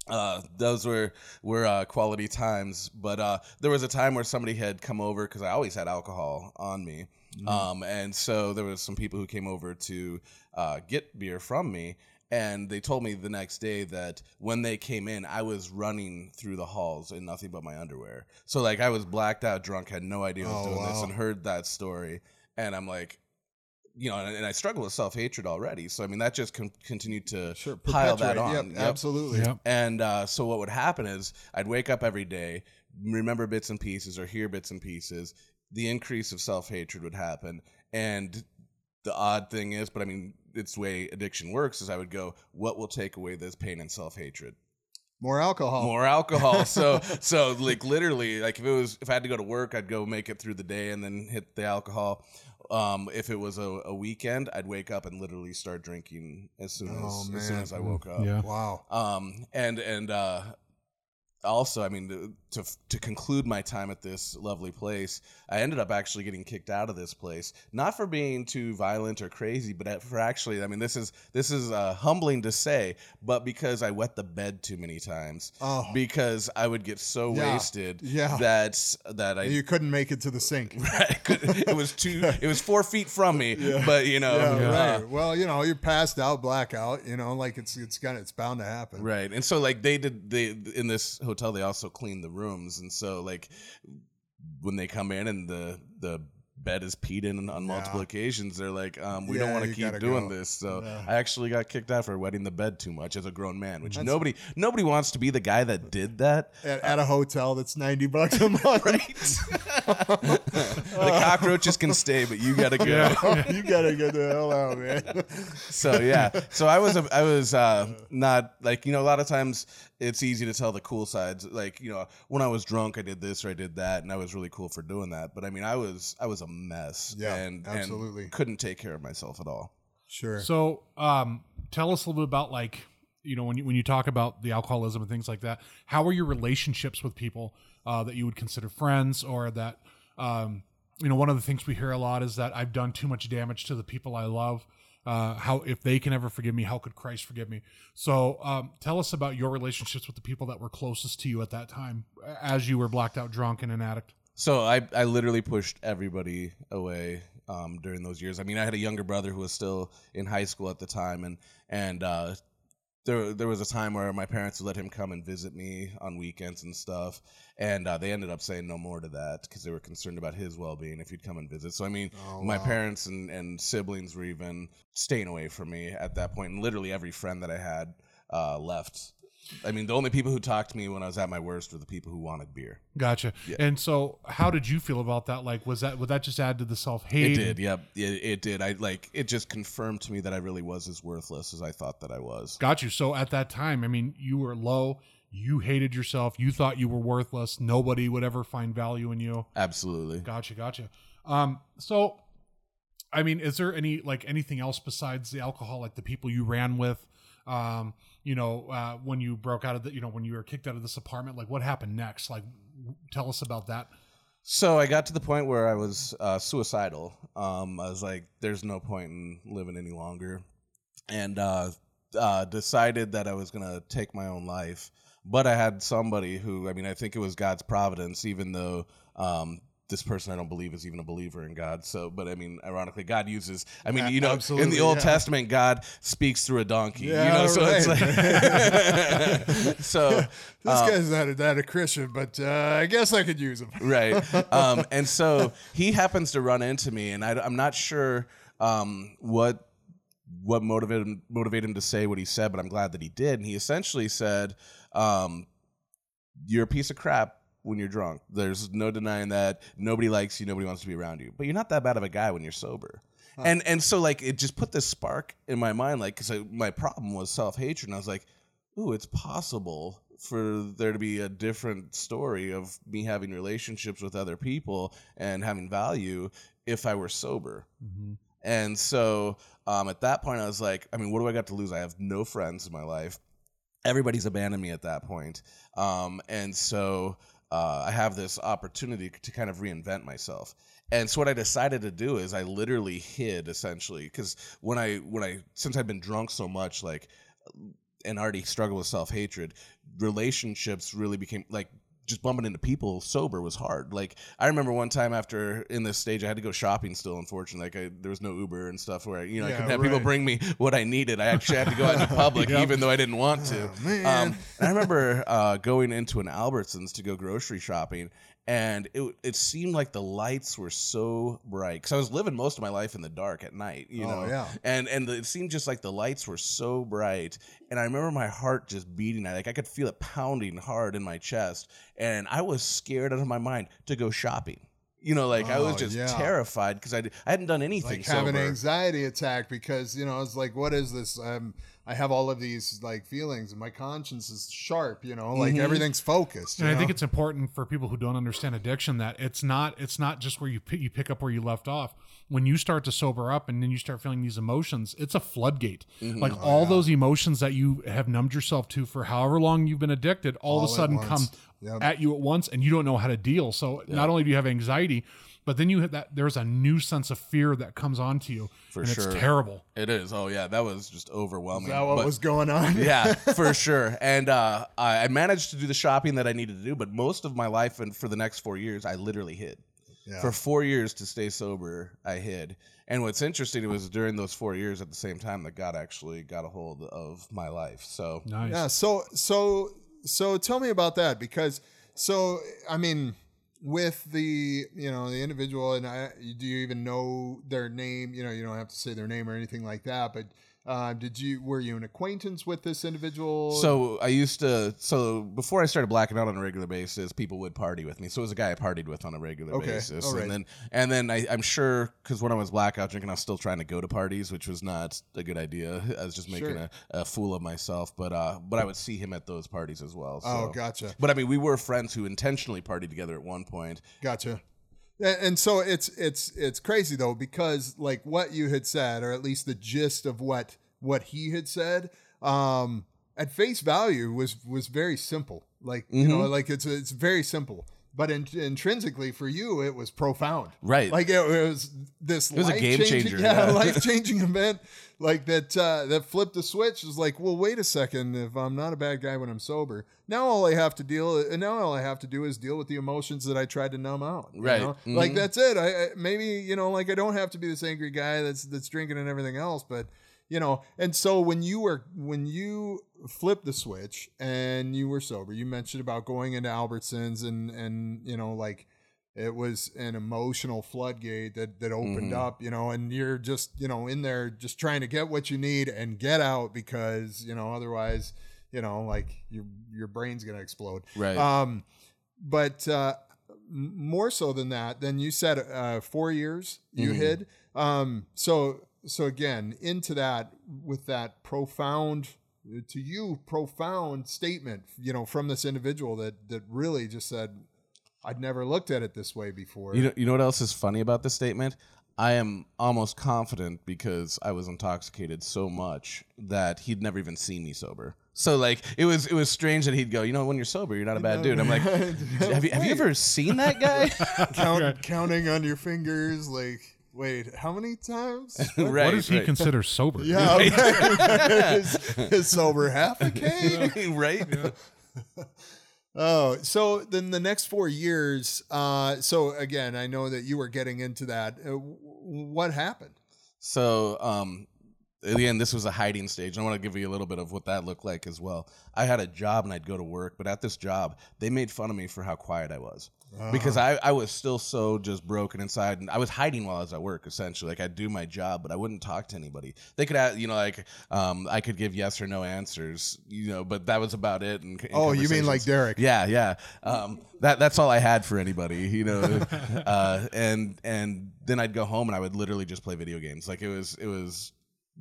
uh, those were were uh, quality times. But uh, there was a time where somebody had come over because I always had alcohol on me, um, and so there was some people who came over to uh, get beer from me. And they told me the next day that when they came in, I was running through the halls in nothing but my underwear. So like I was blacked out, drunk, had no idea I was Oh, doing this, and heard that story. And I'm like, you know, and, and I struggle with self hatred already. So I mean, that just con- continued to Sure, pile that perpetuate. on. Yep, Yep. absolutely. Yep. And uh, so what would happen is I'd wake up every day, remember bits and pieces or hear bits and pieces. The increase of self hatred would happen, and the odd thing is, but I mean, it's the way addiction works. Is I would go, what will take away this pain and self hatred? More alcohol. more alcohol. So so like literally like if it was if I had to go to work, I'd go make it through the day and then hit the alcohol. Um, if it was a, a weekend, I'd wake up and literally start drinking as soon as Oh, as soon as I woke up. Yeah. Wow. Um, and and uh, also, I mean, the- to to conclude my time at this lovely place, I ended up actually getting kicked out of this place, not for being too violent or crazy, but for actually, I mean, this is this is uh, humbling to say, but because I wet the bed too many times, Oh. because I would get so Yeah. wasted Yeah. that that I You couldn't make it to the sink. I could- it was two it was four feet from me, yeah. but you know, Yeah, uh, right. Well, you know, you're passed out, blackout. You know, like it's it's gonna it's bound to happen. Right. And so like they did they in this hotel they also cleaned the rooms and so like when they come in and the the bed is peed in on multiple Yeah. occasions they're like um, we Yeah, don't want to keep doing go. this so Yeah. i actually got kicked out for wetting the bed too much as a grown man which That's- nobody nobody wants to be the guy that did that At, at a hotel that's ninety bucks a month. the cockroaches can stay but you gotta go you gotta get the hell out, man. so yeah so i was a, i was uh not like you know a lot of times it's easy to tell the cool sides like you know when i was drunk i did this or i did that and i was really cool for doing that but i mean i was i was a mess Yeah, and absolutely. and couldn't take care of myself at all Sure. So, um, tell us a little bit about like you know when you when you talk about the alcoholism and things like that. How are your relationships with people uh, that you would consider friends, or that um, you know one of the things we hear a lot is that I've done too much damage to the people I love. Uh, how if they can ever forgive me, how could Christ forgive me? So, um, tell us about your relationships with the people that were closest to you at that time, as you were blacked out, drunk, and an addict. So I, I literally pushed everybody away um, during those years. I mean, I had a younger brother who was still in high school at the time, and and uh, there there was a time where my parents would let him come and visit me on weekends and stuff, and uh, they ended up saying no more to that because they were concerned about his well being if he'd come and visit. So I mean, Oh, my wow. parents and and siblings were even staying away from me at that point, and literally every friend that I had uh, left. I mean, the only people who talked to me when I was at my worst were the people who wanted beer. Gotcha. Yeah. And so, how did you feel about that? Like, was that would that just add to the self hate? It did, yep. It, it did. I like it just confirmed to me that I really was as worthless as I thought that I was. Got you. So at that time, I mean, you were low. You hated yourself. You thought you were worthless. Nobody would ever find value in you. Absolutely. Gotcha. Gotcha. Um. So, I mean, is there any like anything else besides the alcohol? Like the people you ran with. Um. You know, uh, when you broke out of the, you know, when you were kicked out of this apartment, like what happened next? Like, tell us about that. So I got to the point where I was uh, suicidal. Um, I was like, "There's no point in living any longer," and uh, uh, decided that I was gonna take my own life. But I had somebody who, I mean, I think it was God's providence, even though um, this person I don't believe is even a believer in God. So, but I mean, ironically, God uses. I mean, you know, in the Old yeah. Testament, God speaks through a donkey. Yeah, you know, so it's like, so This uh, guy's not a, not a Christian, but uh, I guess I could use him. right um, and so he happens to run into me and I, am not sure um, what what motivated him, motivated him to say what he said but i'm glad that he did and he essentially said um, you're a piece of crap when you're drunk there's no denying that nobody likes you nobody wants to be around you but you're not that bad of a guy when you're sober and and so like it just put this spark in my mind like because my problem was self-hatred and i was like ooh, it's possible for there to be a different story of me having relationships with other people and having value if I were sober. And so um, at that point, I was like, I mean, what do I got to lose? I have no friends in my life. Everybody's abandoned me at that point. Um, and so uh, I have this opportunity to kind of reinvent myself. And so what I decided to do is I literally hid essentially because when I when I since I've been drunk so much like and already struggled with self hatred, relationships really became like just bumping into people sober was hard. Like I remember one time after in this stage, I had to go shopping still. Unfortunately, like I, there was no Uber and stuff where you know I couldn't have people bring me what I needed. I actually had to go out into public, even though I didn't want to. Oh. Um, I remember uh, going into an Albertsons to go grocery shopping, and it it seemed like the lights were so bright because I was living most of my life in the dark at night, you Oh, know. yeah. And and it seemed just like the lights were so bright, and I remember my heart just beating. I Like I could feel it pounding hard in my chest, and I was scared out of my mind to go shopping. You know, like I was Oh, just yeah. terrified because I, I hadn't done anything like have an sober. anxiety attack because you know it's like what is this um, I have all of these like feelings, and my conscience is sharp. You know, like Mm-hmm. everything's focused. And you I think know? it's important for people who don't understand addiction that it's not it's not just where you pick, you pick up where you left off. When you start to sober up and then you start feeling these emotions, it's a floodgate. Mm-hmm. Like Oh, all those emotions that you have numbed yourself to for however long you've been addicted, all, All of a sudden come Yep. at you at once, and you don't know how to deal. So not only do you have anxiety, but then you have that there's a new sense of fear that comes onto you, For and sure. it's terrible. It is. Oh yeah, that was just overwhelming. Is that what But- was going on? yeah, for sure. And uh, I I managed to do the shopping that I needed to do, but most of my life and for the next four years, I literally hid. Yeah. For four years to stay sober, I hid. And what's interesting was during those four years, at the same time, that God actually got a hold of my life. So Nice. Yeah. So so so tell me about that because so I mean with the you know the individual and I do you even know their name? You know you don't have to say their name or anything like that, but uh, did you were you an acquaintance with this individual? So I used to. So before I started blacking out on a regular basis, people would party with me. So it was a guy I partied with on a regular Okay, basis, right. and then and then I, I'm sure because when I was blackout drinking, I was still trying to go to parties, which was not a good idea. I was just making Sure. a, a fool of myself. But uh, but I would see him at those parties as well. So. oh, gotcha. But I mean, we were friends who intentionally partied together at one point. Gotcha. And and so it's it's it's crazy though because like what you had said, or at least the gist of what what he had said, um, at face value was was very simple. Like you know, like it's it's very simple. But in, intrinsically for you, it was profound. Right. Like it, was this. It was a game changer, Yeah, yeah. life changing event. Like that. Uh, that flipped the switch. It was like, well, wait a second. If I'm not a bad guy when I'm sober, now all I have to deal. And now all I have to do is deal with the emotions that I tried to numb out. you Right. know? Mhm. Like that's it. I, I maybe you know, like I don't have to be this angry guy that's that's drinking and everything else, but you know. And so when you were when you flipped the switch and you were sober, you mentioned about going into Albertsons and and you know like it was an emotional floodgate that that opened Mhm. up, you know, and you're just you know in there just trying to get what you need and get out because you know otherwise you know like your your brain's gonna explode. Right. Um, but uh, more so than that, then you said uh, four years you Mhm. hid. Um, so so again into that with that profound to you profound statement, you know, from this individual that that really just said, "I'd never looked at it this way before." You know, you know what else is funny about this statement? I am almost confident because I was intoxicated so much that he'd never even seen me sober. So like it was it was strange that he'd go, you know, when you're sober, you're not a bad dude. I'm like, have you have you ever seen that guy? Count, counting on your fingers, like, wait, how many times? What? right. what does he right. consider sober? Yeah, right. is, is sober half a keg? right? Oh, so then the next four years. Uh, so again, I know that you were getting into that. Uh, what happened? So, um, again, this was a hiding stage. I want to give you a little bit of what that looked like as well. I had a job and I'd go to work, but at this job, they made fun of me for how quiet I was. Because I, I was still so just broken inside, and I was hiding while I was at work. Essentially, like I'd do my job, but I wouldn't talk to anybody. They could, ask, you know, like um, I could give yes or no answers, you know, but that was about it. And Oh, you mean like Derek? yeah, yeah. Um, that that's all I had for anybody, you know. uh, and and then I'd go home and I would literally just play video games. Like it was it was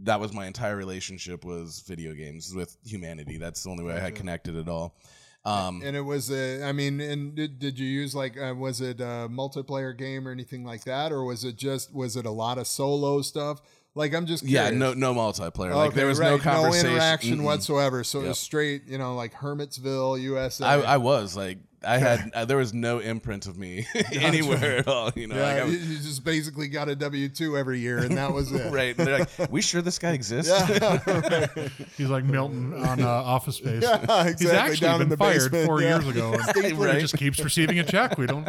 that was my entire relationship was video games with humanity. That's the only way I had connected at all. Um, And it was a. I mean, and did, did you use like uh, was it a multiplayer game or anything like that, or was it just was it a lot of solo stuff? Like I'm just yeah, no no multiplayer. like there was no right, conversation, interaction Mm-mm. whatsoever. So it was straight, you know, like Hermitsville, USA. I, I was like I had uh, there was no imprint of me anywhere at all. You know, like, I yeah, was- you, you just basically got a W two every year, and that was it. right. And they're like, we sure this guy exists? Yeah, He's like Milton on uh, Office Space. Yeah, exactly. He's exactly, actually down in been the fired basement, four yeah. years ago. and Right. He just keeps receiving a check. We don't.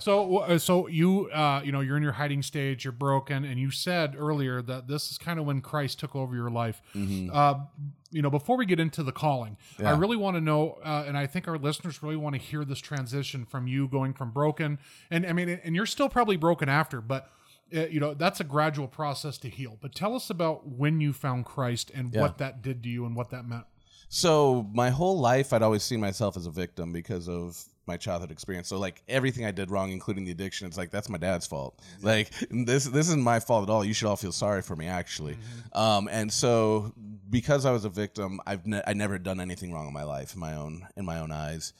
So, uh, so you, uh, you know, you're in your hiding stage. You're broken, and you said earlier that this is kind of when Christ took over your life. Uh, you know, before we get into the calling, I really want to know, uh, and I think our listeners really want to hear this transition from you going from broken, and I mean, and you're still probably broken after, but. Uh, you know that's a gradual process to heal but tell us about when you found christ and Yeah. what that did to you and what that meant So my whole life, I'd always seen myself as a victim because of my childhood experience. So like everything I did wrong, including the addiction, it's like that's my dad's fault. Like this this isn't my fault at all. You should all feel sorry for me actually. Um, and so because I was a victim, I've ne- I never done anything wrong in my life in my own in my own eyes.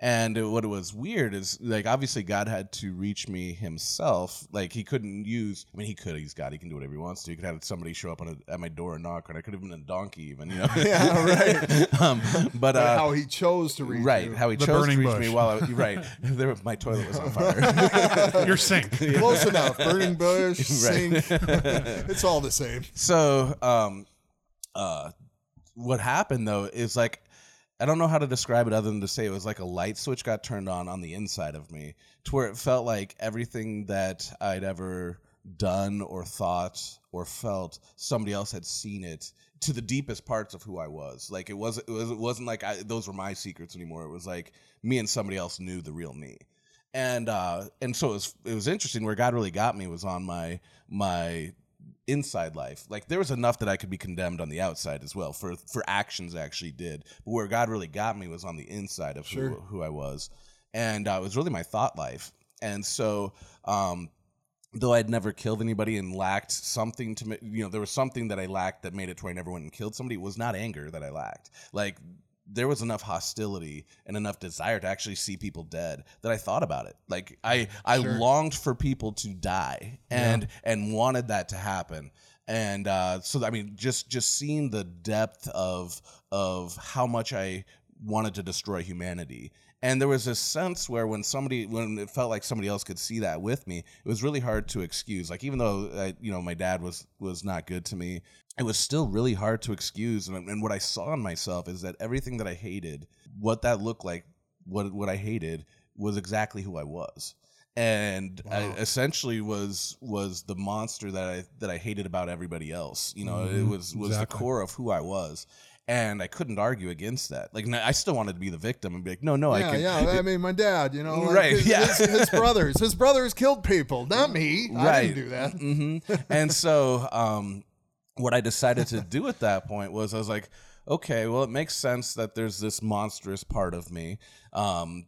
And it- what was weird is like obviously God had to reach me himself. Like he couldn't use. I mean, he could. He's God. He can do whatever he wants to. He could have somebody show up on a, at my door and knock, and I could have been a donkey even. You know. Yeah, right. um, but But uh, how he chose to reach right, you. how he The chose to reach bush. me while I right. There, my toilet was on fire. Your sink. Close enough. Burning bush, Right. sink. it's all the same. so um uh what happened though is like I don't know how to describe it other than to say it was like a light switch got turned on on the inside of me to where it felt like everything that I'd ever done or thought or felt somebody else had seen it to the deepest parts of who I was. Like it wasn't it, was, it wasn't like I, those were my secrets anymore. It was like me and somebody else knew the real me. And uh and so it was it was interesting where God really got me was on my my inside life. Like there was enough that I could be condemned on the outside as well for for actions I actually did. But where God really got me was on the inside of Sure. who who I was, and uh, it was really my thought life. And so, um, though I'd never killed anybody and lacked something to, you know, there was something that I lacked that made it to where I never went and killed somebody. It was not anger that I lacked. Like there was enough hostility and enough desire to actually see people dead that I thought about it. Like I I Sure. longed for people to die and and wanted that to happen. And uh, so I mean just just seeing the depth of of how much I wanted to destroy humanity. And there was this sense where when somebody when it felt like somebody else could see that with me, it was really hard to excuse. Like even though I, you know my dad was was not good to me, it was still really hard to excuse. And, and what I saw in myself is that everything that I hated, what that looked like, what what I hated, was exactly who I was. And I essentially was was the monster that I that I hated about everybody else. You know, it Mhm, was was exactly. the core of who I was. And I couldn't argue against that. Like I still wanted to be the victim and be like, no, no, I yeah, can. yeah. I mean, my dad, you know, like Right, His, yeah. his, his brothers, his brothers killed people, not me. I right. didn't do that. hmm and so, um, what I decided to do at that point was I was like, okay, well, it makes sense that there's this monstrous part of me. Um,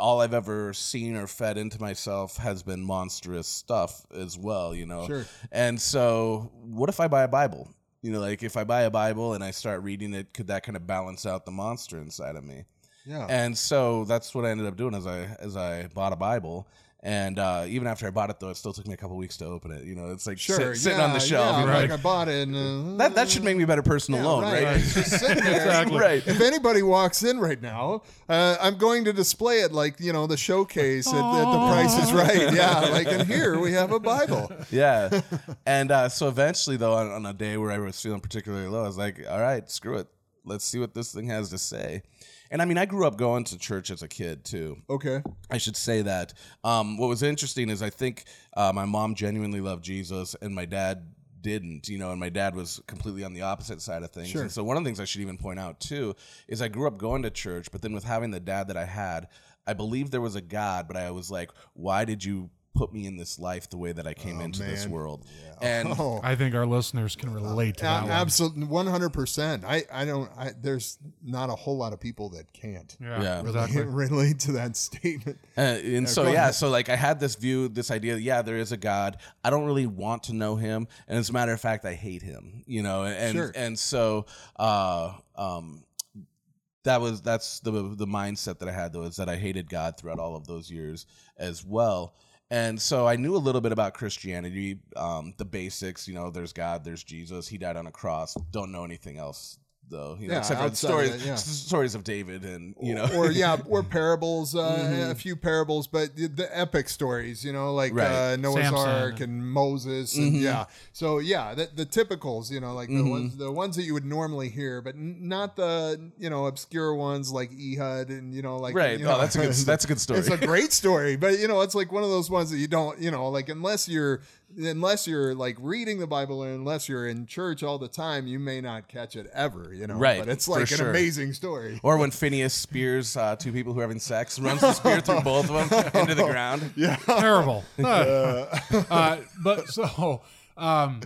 all I've ever seen or fed into myself has been monstrous stuff as well, you know. Sure. And so, what if I buy a Bible? You know, like if I buy a Bible and I start reading it, could that kind of balance out the monster inside of me? Yeah. And so that's what I ended up doing as I as I bought a Bible. And uh, even after I bought it, though, it still took me a couple weeks to open it. You know, it's like sit- sure. sitting yeah, on the shelf. Yeah, know, like I bought it. And, uh, that that should make me a better person alone, right? It's just sitting there. Exactly. right. If anybody walks in right now, uh, I'm going to display it like you know the showcase at, at the Price is Right. Yeah, like in here we have a Bible. yeah. And uh, so eventually, though, on, on a day where I was feeling particularly low, I was like, all right, screw it. Let's see what this thing has to say. And I mean, I grew up going to church as a kid, too. Okay. I should say that. Um, what was interesting is I think uh, my mom genuinely loved Jesus, and my dad didn't. You know, and my dad was completely on the opposite side of things. Sure. And so one of the things I should even point out too is I grew up going to church, but then with having the dad that I had, I believed there was a God, but I was like, why did you put me in this life the way that I came Oh, into this man. world? And Oh. I think our listeners can relate to that one. Absolutely, one hundred percent. I, I don't. I, there's not a whole lot of people that can't Yeah, Yeah. exactly. relate to that statement. Uh, and so yeah, ahead. so like I had this view, this idea. Yeah, there is a God. I don't really want to know Him, and as a matter of fact, I hate Him. You know, and Sure. and so uh, um, that was that's the the mindset that I had though is that I hated God throughout all of those years as well. And so I knew a little bit about Christianity, um, the basics. You know, there's God, there's Jesus. He died on a cross. Don't know anything else though. You know, Yeah, except for the of stories, yeah. stories of David, and you know, or yeah, or parables, uh, Mhm. a few parables, but the, the epic stories, you know, like Right. uh, Noah's Samson. Ark and Moses, and Mhm. yeah. So yeah, the, the typicals, you know, like the Mhm. ones the ones that you would normally hear, but n- not the you know obscure ones like Ehud and you know like right? You oh, know, that's a good. That's a good story. It's a great story, but you know, it's like one of those ones that you don't, you know, like unless you're unless you're like reading the Bible or unless you're in church all the time, you may not catch it ever, you know. Right, But it's like an sure. amazing story. Or when Phineas spears uh, two people who are having sex, runs the spear through both of them into the ground. Yeah. Terrible. Uh, uh, but so, um,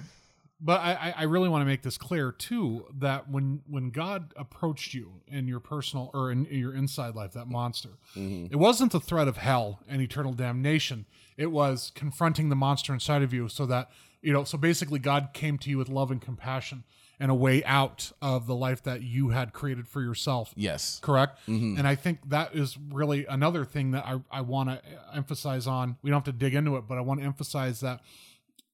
but I, I- I really want to make this clear too that when when God approached you in your personal or in, your inside life, that monster, it wasn't the threat of hell and eternal damnation. It was confronting the monster inside of you, so that you know. So basically, God came to you with love and compassion and a way out of the life that you had created for yourself Yes. correct and i think that is really another thing that i, I want to emphasize on we don't have to dig into it but i want to emphasize that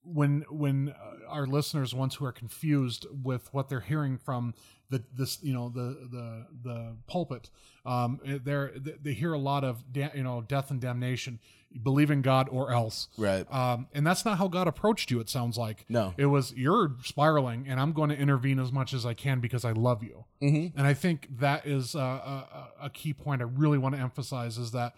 when when uh, our listeners ones who are confused with what they're hearing from the this you know the the the pulpit um they're they they hear a lot of da- you know death and damnation believe in god or else Right. um and that's not how god approached you it sounds like No. it was you're spiraling and i'm going to intervene as much as i can because i love you Mm-hmm. and i think that is a, a, a key point i really want to emphasize is that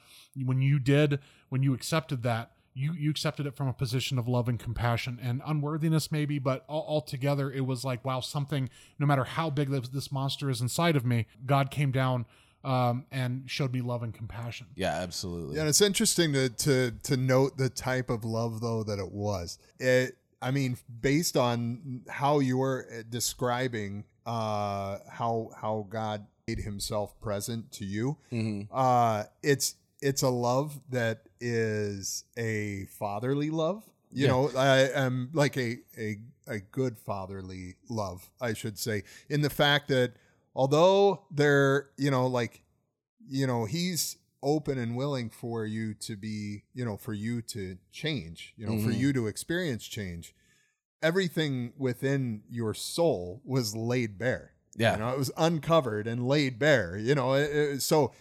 when you did when you accepted that you you accepted it from a position of love and compassion and unworthiness maybe but all, altogether it was like wow something no matter how big this, this monster is inside of me god came down um, and showed me love and compassion Yeah, absolutely. Yeah, and it's interesting to to to note the type of love though that it was. It, I mean, based on how you were uh, describing uh, how how God made Himself present to you, Mhm. uh, it's it's a love that is a fatherly love. You Yeah. know, I am like a a a good fatherly love, I should say, in the fact that although they're you know like you know he's open and willing for you to be you know for you to change you know for Mhm. you to experience change everything within your soul was laid bare Yeah. you know it was uncovered and laid bare you know it- it- so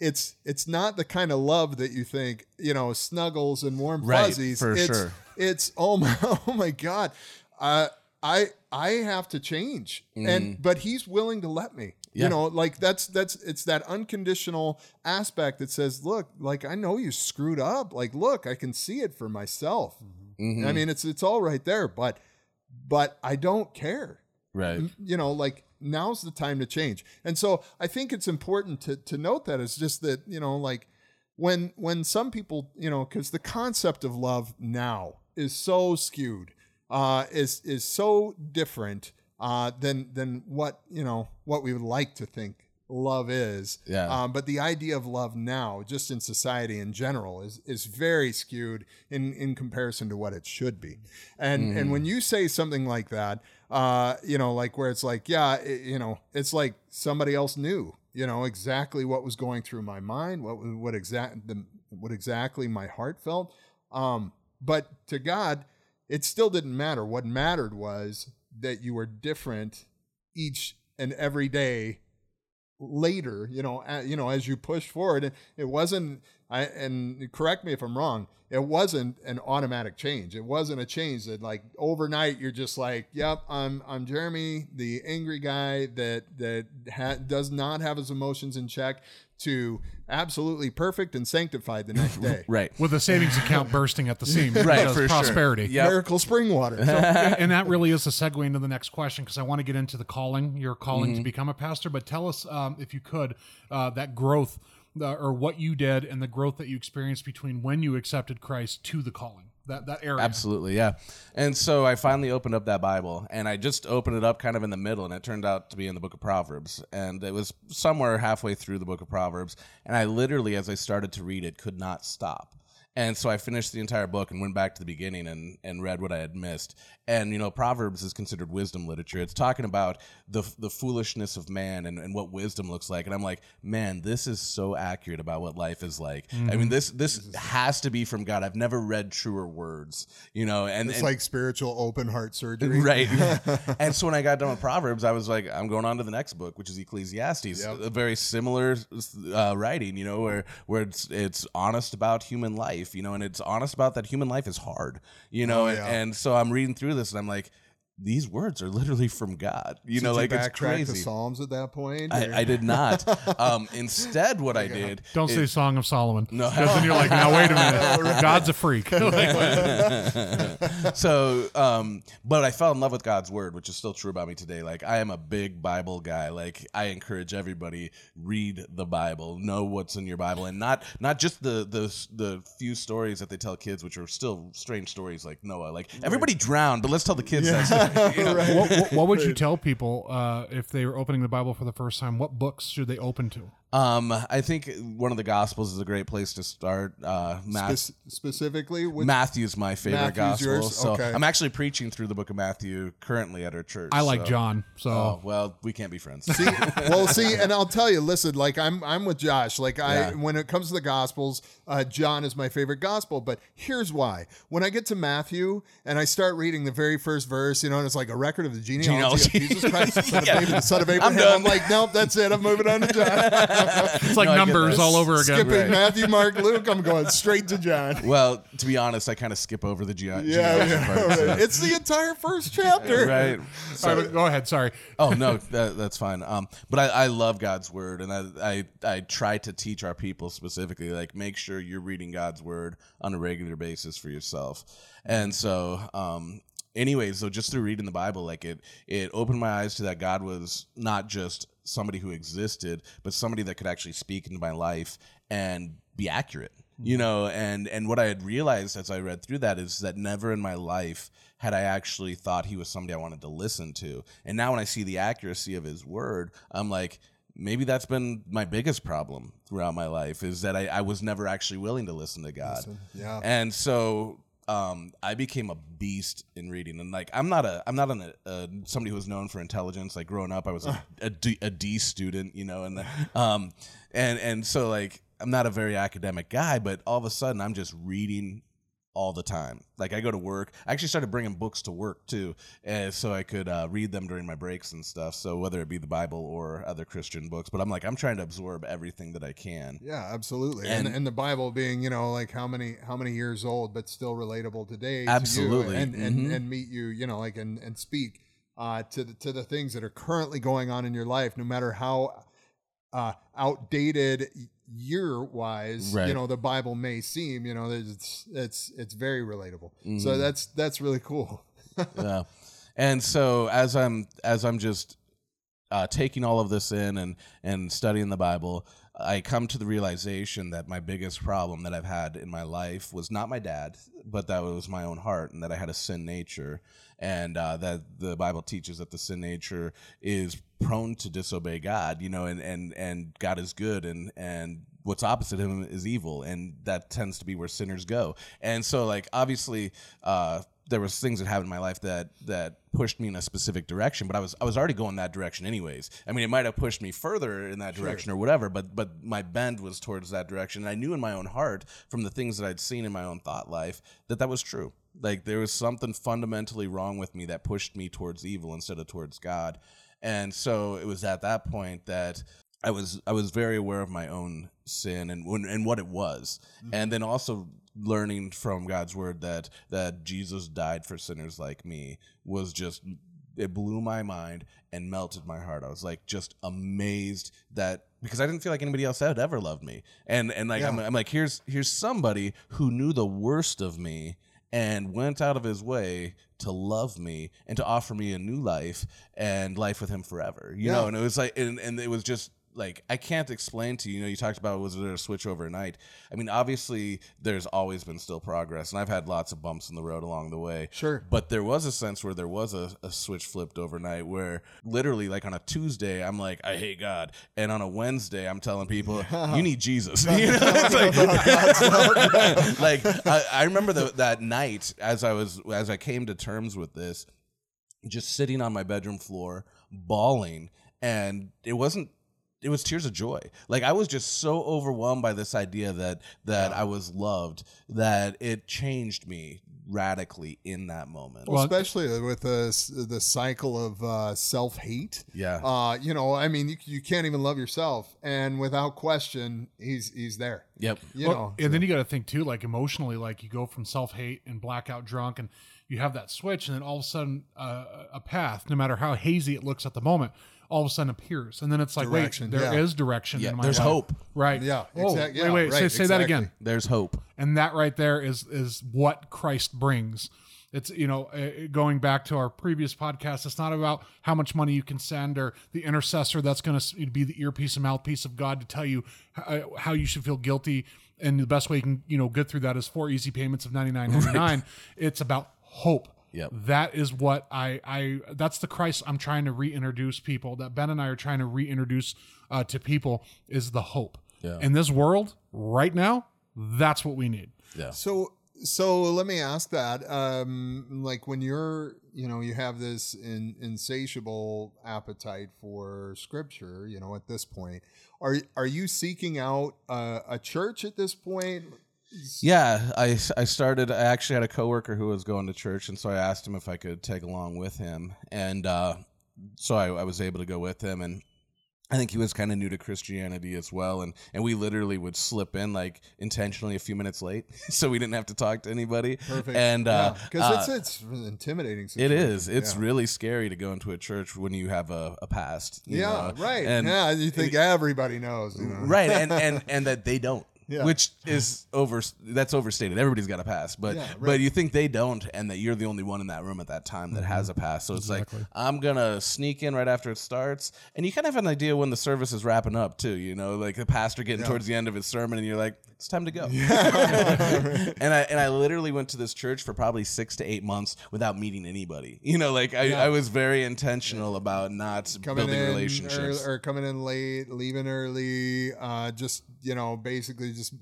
it's it's not the kind of love that you think you know snuggles and warm Right, fuzzies for it's, sure. it's oh my oh my god uh, i i have to change and but he's willing to let me Mm-hmm. Yeah. you know like that's that's it's that unconditional aspect that says look like i know you screwed up like look i can see it for myself Mhm. i mean it's it's all right there but but i don't care right. you know like now's the time to change and so i think it's important to to note that it's just that you know like when when some people you know because the concept of love now is so skewed uh is is so different uh than than what you know what we would like to think love is. Yeah. um, but the idea of love now just in society in general is is very skewed in in comparison to what it should be. And and when you say something like that uh you know like where it's like yeah it, you know it's like somebody else knew you know exactly what was going through my mind what what exact the what exactly my heart felt. Um but to god it still didn't matter. What mattered was that you were different each and every day later you know you know as you push forward. It, it wasn't i and correct me if i'm wrong it wasn't an automatic change. It wasn't a change that like overnight you're just like yep i'm i'm jeremy the angry guy that that ha- does not have his emotions in check to absolutely perfect and sanctified the next day Right. with a savings account bursting at the seams. Right, because for sure. prosperity Yep. miracle spring water and and that really is a segue into the next question because I want to get into the calling, your calling Mm-hmm. to become a pastor. But tell us, um, if you could, uh, that growth uh, or what you did and the growth that you experienced between when you accepted Christ to the calling. That that area. Absolutely, yeah. And so I finally opened up that Bible, and I just opened it up kind of in the middle, and it turned out to be in the book of Proverbs. And it was somewhere halfway through the book of Proverbs, and I literally, as I started to read it, could not stop. And so I finished the entire book and went back to the beginning and, and read what I had missed. And, you know, Proverbs is considered wisdom literature. It's talking about the, the foolishness of man and, and what wisdom looks like. And I'm like, man, this is so accurate about what life is like. I mean, this this has to be from God. I've never read truer words, you know, and, it's and like spiritual open heart surgery Right. and so when I got done with Proverbs, I was like, I'm going on to the next book, which is Ecclesiastes. A very similar uh, writing, you know, where where it's it's honest about human life, you know, and it's honest about that human life is hard, you know. Oh, and, and so I'm reading through this, and I'm like, these words are literally from God, you Did know, like it's backtrack crazy. the psalms at that point I, I did not. Um, instead, what I did. Don't say Song of Solomon. No. Because then you're like, now wait a minute. God's a freak. so um but i fell in love with god's word which is still true about me today like i am a big bible guy like i encourage everybody read the bible know what's in your bible and not not just the the the few stories that they tell kids which are still strange stories like noah like everybody drowned but let's tell the kids that what, what, what would you tell people uh, if they were opening the Bible for the first time? What books should they open to? Um, I think one of the Gospels is a great place to start. Uh, Matt, Spec- specifically with Matthew's my favorite Matthew's gospel. yours? So Okay. I'm actually preaching through the book of Matthew currently at our church. I like so- John, so Oh well, we can't be friends. See, well, see, and I'll tell you. Listen, like I'm, I'm with Josh. Like I, Yeah. when it comes to the Gospels, uh, John is my favorite gospel. But here's why: when I get to Matthew and I start reading the very first verse, you know, and it's like a record of the genealogy, Genealogy. of Jesus Christ, the son of Yeah. David, the son of Abraham. done. I'm, like, nope, that's it. I'm moving on to John. it's like No, I get numbers that. all over again. Skipping Right. Matthew, Mark, Luke. I'm going straight to John. well, to be honest, I kind of skip over the ge- Yeah, yeah, part. right. so- it's the entire first chapter. right. All right, go ahead. Sorry. Oh no, that, that's fine. Um, but I, I love God's word, and I, I I try to teach our people specifically, like make sure you're reading God's word on a regular basis for yourself. And so, um, anyways, so just through reading the Bible, like it it opened my eyes to that God was not just somebody who existed, but somebody that could actually speak into my life and be accurate. You hmm. know, and and what I had realized as I read through that is that never in my life had I actually thought he was somebody I wanted to listen to. And now when I see the accuracy of his word, I'm like, maybe that's been my biggest problem throughout my life is that I, I was never actually willing to listen to God. yeah. And so um, I became a beast in reading, and like I'm not a I'm not an, uh, somebody who was known for intelligence. Like growing up, I was a, a, D, a D student, you know, and the, um, and and so like I'm not a very academic guy, but all of a sudden I'm just reading all the time. Like I go to work. I actually started bringing books to work too, uh, so I could uh, read them during my breaks and stuff. So whether it be the Bible or other Christian books, but I'm like I'm trying to absorb everything that I can. Yeah, absolutely. And, And- and the Bible being, you know, like how many how many years old, but still relatable today. Absolutely. To you and, and Mhm. and meet you, you know, like and and speak uh, to the to the things that are currently going on in your life, no matter how uh, outdated year wise, you know, the Bible may seem. You know, it's it's it's very relatable. Mm-hmm. So that's that's really cool. yeah. And so as I'm as I'm just uh, taking all of this in and and studying the Bible, I come to the realization that my biggest problem that I've had in my life was not my dad, but that was my own heart, and that I had a sin nature, and uh, that the Bible teaches that the sin nature is prone to disobey God, you know, and and and God is good, and and what's opposite him is evil, and that tends to be where sinners go, and so like obviously. Uh, there was things that happened in my life that that pushed me in a specific direction, but I was I was already going that direction anyways. I mean, it might have pushed me further in that direction or whatever, but but my bend was towards that direction. And I knew in my own heart from the things that I'd seen in my own thought life that that was true. Like there was something fundamentally wrong with me that pushed me towards evil instead of towards God. And so it was at that point that I was I was very aware of my own sin and and what it was, mm-hmm. and then also learning from God's word that that Jesus died for sinners like me was just it blew my mind and melted my heart. I was like just amazed that because I didn't feel like anybody else had ever loved me, and and like I'm, I'm like here's here's somebody who knew the worst of me and went out of his way to love me and to offer me a new life and life with him forever you know and it was like and, and it was just like i can't explain to you you know you talked about was there a switch overnight i mean obviously there's always been still progress and i've had lots of bumps in the road along the way. Sure. but there was a sense where there was a, a switch flipped overnight where literally like on a tuesday i'm like i hate god. And on a wednesday i'm telling people you need jesus. You know it's like, like I, I remember the, that night as i was as i came to terms with this just sitting on my bedroom floor bawling and it wasn't it was tears of joy like i was just so overwhelmed by this idea that that i was loved that it changed me radically in that moment Well, Well, especially with the the cycle of uh, self hate. Yeah. Uh, you know, I mean, you, you can't even love yourself, and without question, he's he's there. yep You Well, know, and then you got to think too, like emotionally, like you go from self hate and blackout drunk, and you have that switch, and then all of a sudden, uh, a path, no matter how hazy it looks at the moment, all of a sudden appears, and then it's like, Direction, wait, there is yeah. direction. Yeah, in my there's life. hope. right? Yeah, Oh, exact- yeah, wait, wait, say, right, say that exactly. again. there's hope and that right there is is what Christ brings. It's you know uh, going back to our previous podcast. It's not about how much money you can send or the intercessor that's going to be the earpiece and mouthpiece of God to tell you how, how you should feel guilty. And the best way you can you know get through that is four easy payments of ninety nine ninety nine. It's about hope. Yep. That is what I I that's the Christ I'm trying to reintroduce people that Ben and I are trying to reintroduce uh, to people is the hope. Yeah. In this world right now, that's what we need. Yeah. So so let me ask that. Um, like when you're, you know, you have this in, insatiable appetite for scripture, you know, at this point, are are you seeking out a, a church at this point? Yeah, I, I started. I actually had a coworker who was going to church, and so I asked him if I could tag along with him, and uh, so I, I was able to go with him. And I think he was kind of new to Christianity as well, and and we literally would slip in like intentionally a few minutes late, so we didn't have to talk to anybody. Perfect. And uh, because uh, it's it's intimidating. it Situation. is. It's Yeah. really scary to go into a church when you have a, a past. you yeah, know? right. And yeah, you think everybody knows, you know? right and and and that they don't Yeah. which is over that's overstated. Everybody's got a pass but Yeah, right. but you think they don't and that you're the only one in that room at that time that has mm-hmm. a pass. So it's like i'm gonna sneak in right after it starts and you kind of have an idea when the service is wrapping up too you know? Like the pastor getting towards the end of his sermon and you're like it's time to go. And i and i literally went to this church for probably six to eight months without meeting anybody. You know like i, I was very intentional about not coming building in relationships. or, or coming in late, leaving early, uh, just you know, basically just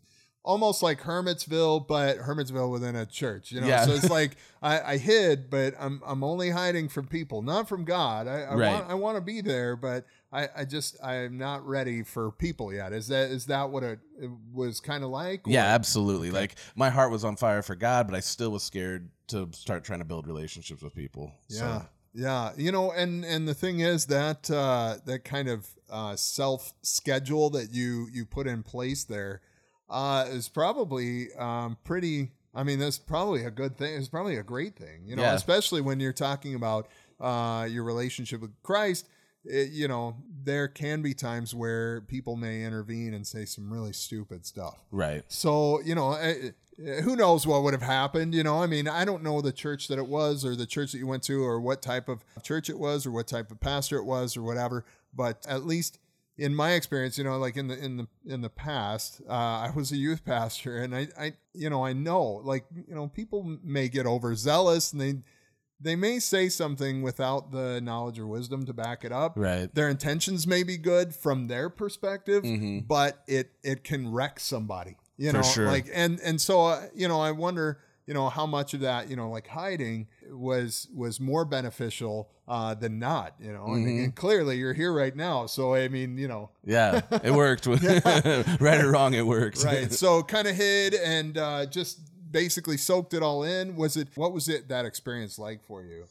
almost like Hermitsville, but Hermitsville within a church. You know, Yeah. so it's like I, I hid, but I'm I'm only hiding from people, not from God. I, I Right. want I want to be there, but I, I just I'm not ready for people yet. Is that is that what it, it was kind of like? Yeah, Or- absolutely. Like my heart was on fire for God, but I still was scared to start trying to build relationships with people. So, Yeah. Yeah, you know, and and the thing is that uh, that kind of uh, self schedule that you you put in place there uh, is probably um, pretty. I mean, that's probably a good thing. It's probably a great thing, you know, Yeah. especially when you're talking about uh, your relationship with Christ. It, you know, there can be times where people may intervene and say some really stupid stuff. right. So, you know, eh, eh, who knows what would have happened? You know, I mean, I don't know the church that it was or the church that you went to or what type of church it was or what type of pastor it was or whatever. But at least in my experience, you know, like in the in the in the past, uh, I was a youth pastor, and I, I, you know, I know, like, you know, people may get overzealous and they they may say something without the knowledge or wisdom to back it up Right. their intentions may be good from their perspective, Mhm. but it it can wreck somebody. You For know, sure. like and and so uh, you know, I wonder, you know, how much of that, you know, like hiding was was more beneficial uh, than not. You know, and, Mm-hmm. and clearly you're here right now, so I mean, you know, Yeah, it worked. right or wrong, it worked. right? so kind of hid and uh, just basically soaked it all in. Was it? What was it that experience like for you?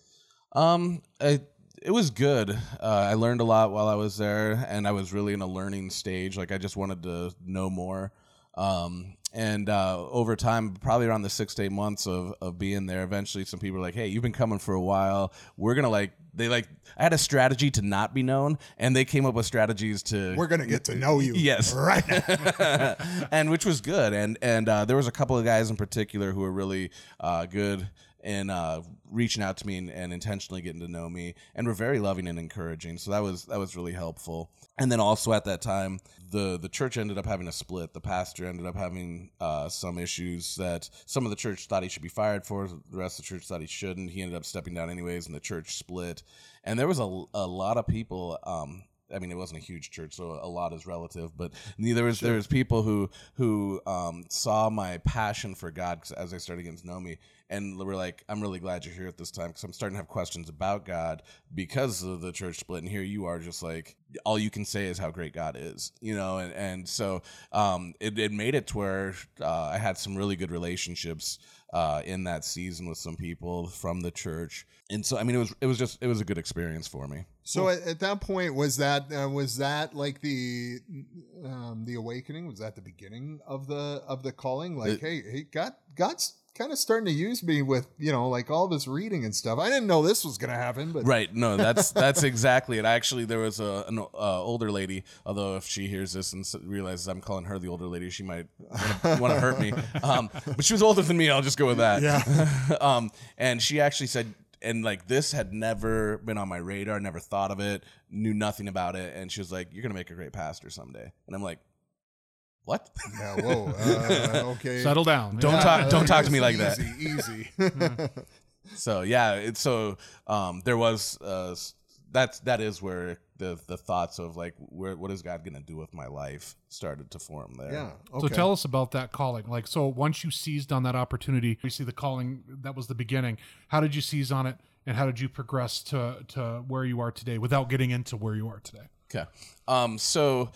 Um, I, it was good. Uh, I learned a lot while I was there, and I was really in a learning stage. Like I just wanted to know more. Um, and uh, over time, probably around the six to eight months of, of being there, eventually some people were like, "Hey, you've been coming for a while. We're gonna like." They like. I had a strategy to not be known, and they came up with strategies to. We're gonna get to know you, Yes. right? and which was good. And and uh, there was a couple of guys in particular who were really uh, good in uh, reaching out to me and, and intentionally getting to know me, and were very loving and encouraging. So that was that was really helpful. And then also at that time, the the church ended up having a split. The pastor ended up having uh, some issues that some of the church thought he should be fired for. The rest of the church thought he shouldn't. He ended up stepping down anyways, and the church split. And there was a, a lot of people. Um, I mean, it wasn't a huge church, so a lot is relative. But there was there was people who who um, saw my passion for God 'cause as they started getting to know me, and we're like, "I'm really glad you're here at this time because I'm starting to have questions about God because of the church split." And here you are, just like all you can say is how great God is, you know. And and so um, it it made it to where uh, I had some really good relationships uh, in that season with some people from the church, and so I mean, it was it was just it was a good experience for me. So at, at that point, was that uh, was that like the um, the awakening? Was that the beginning of the of the calling? Like, It- hey, hey, God, God's kind of starting to use me with you know like all this reading and stuff. I didn't know this was going to happen, but Right. No, that's that's exactly it. Actually, there was a an uh, older lady. Although if she hears this and realizes I'm calling her the older lady, she might want to hurt me. Um, but she was older than me. I'll just go with that. Yeah. um, and she actually said, and like this had never been on my radar. Never thought of it. Knew nothing about it. And she was like, "You're gonna make a great pastor someday." And I'm like, "What?" yeah, whoa, uh, okay. Settle down. Don't Yeah. talk. Don't talk to me like that. Easy, easy. so yeah, it's so um, there was uh, that's that is where the the thoughts of like where what is God gonna do with my life started to form there. Yeah. So tell us about that calling. Like, so once you seized on that opportunity, you see the calling that was the beginning. How did you seize on it, and how did you progress to to where you are today without getting into where you are today? Okay. Um. So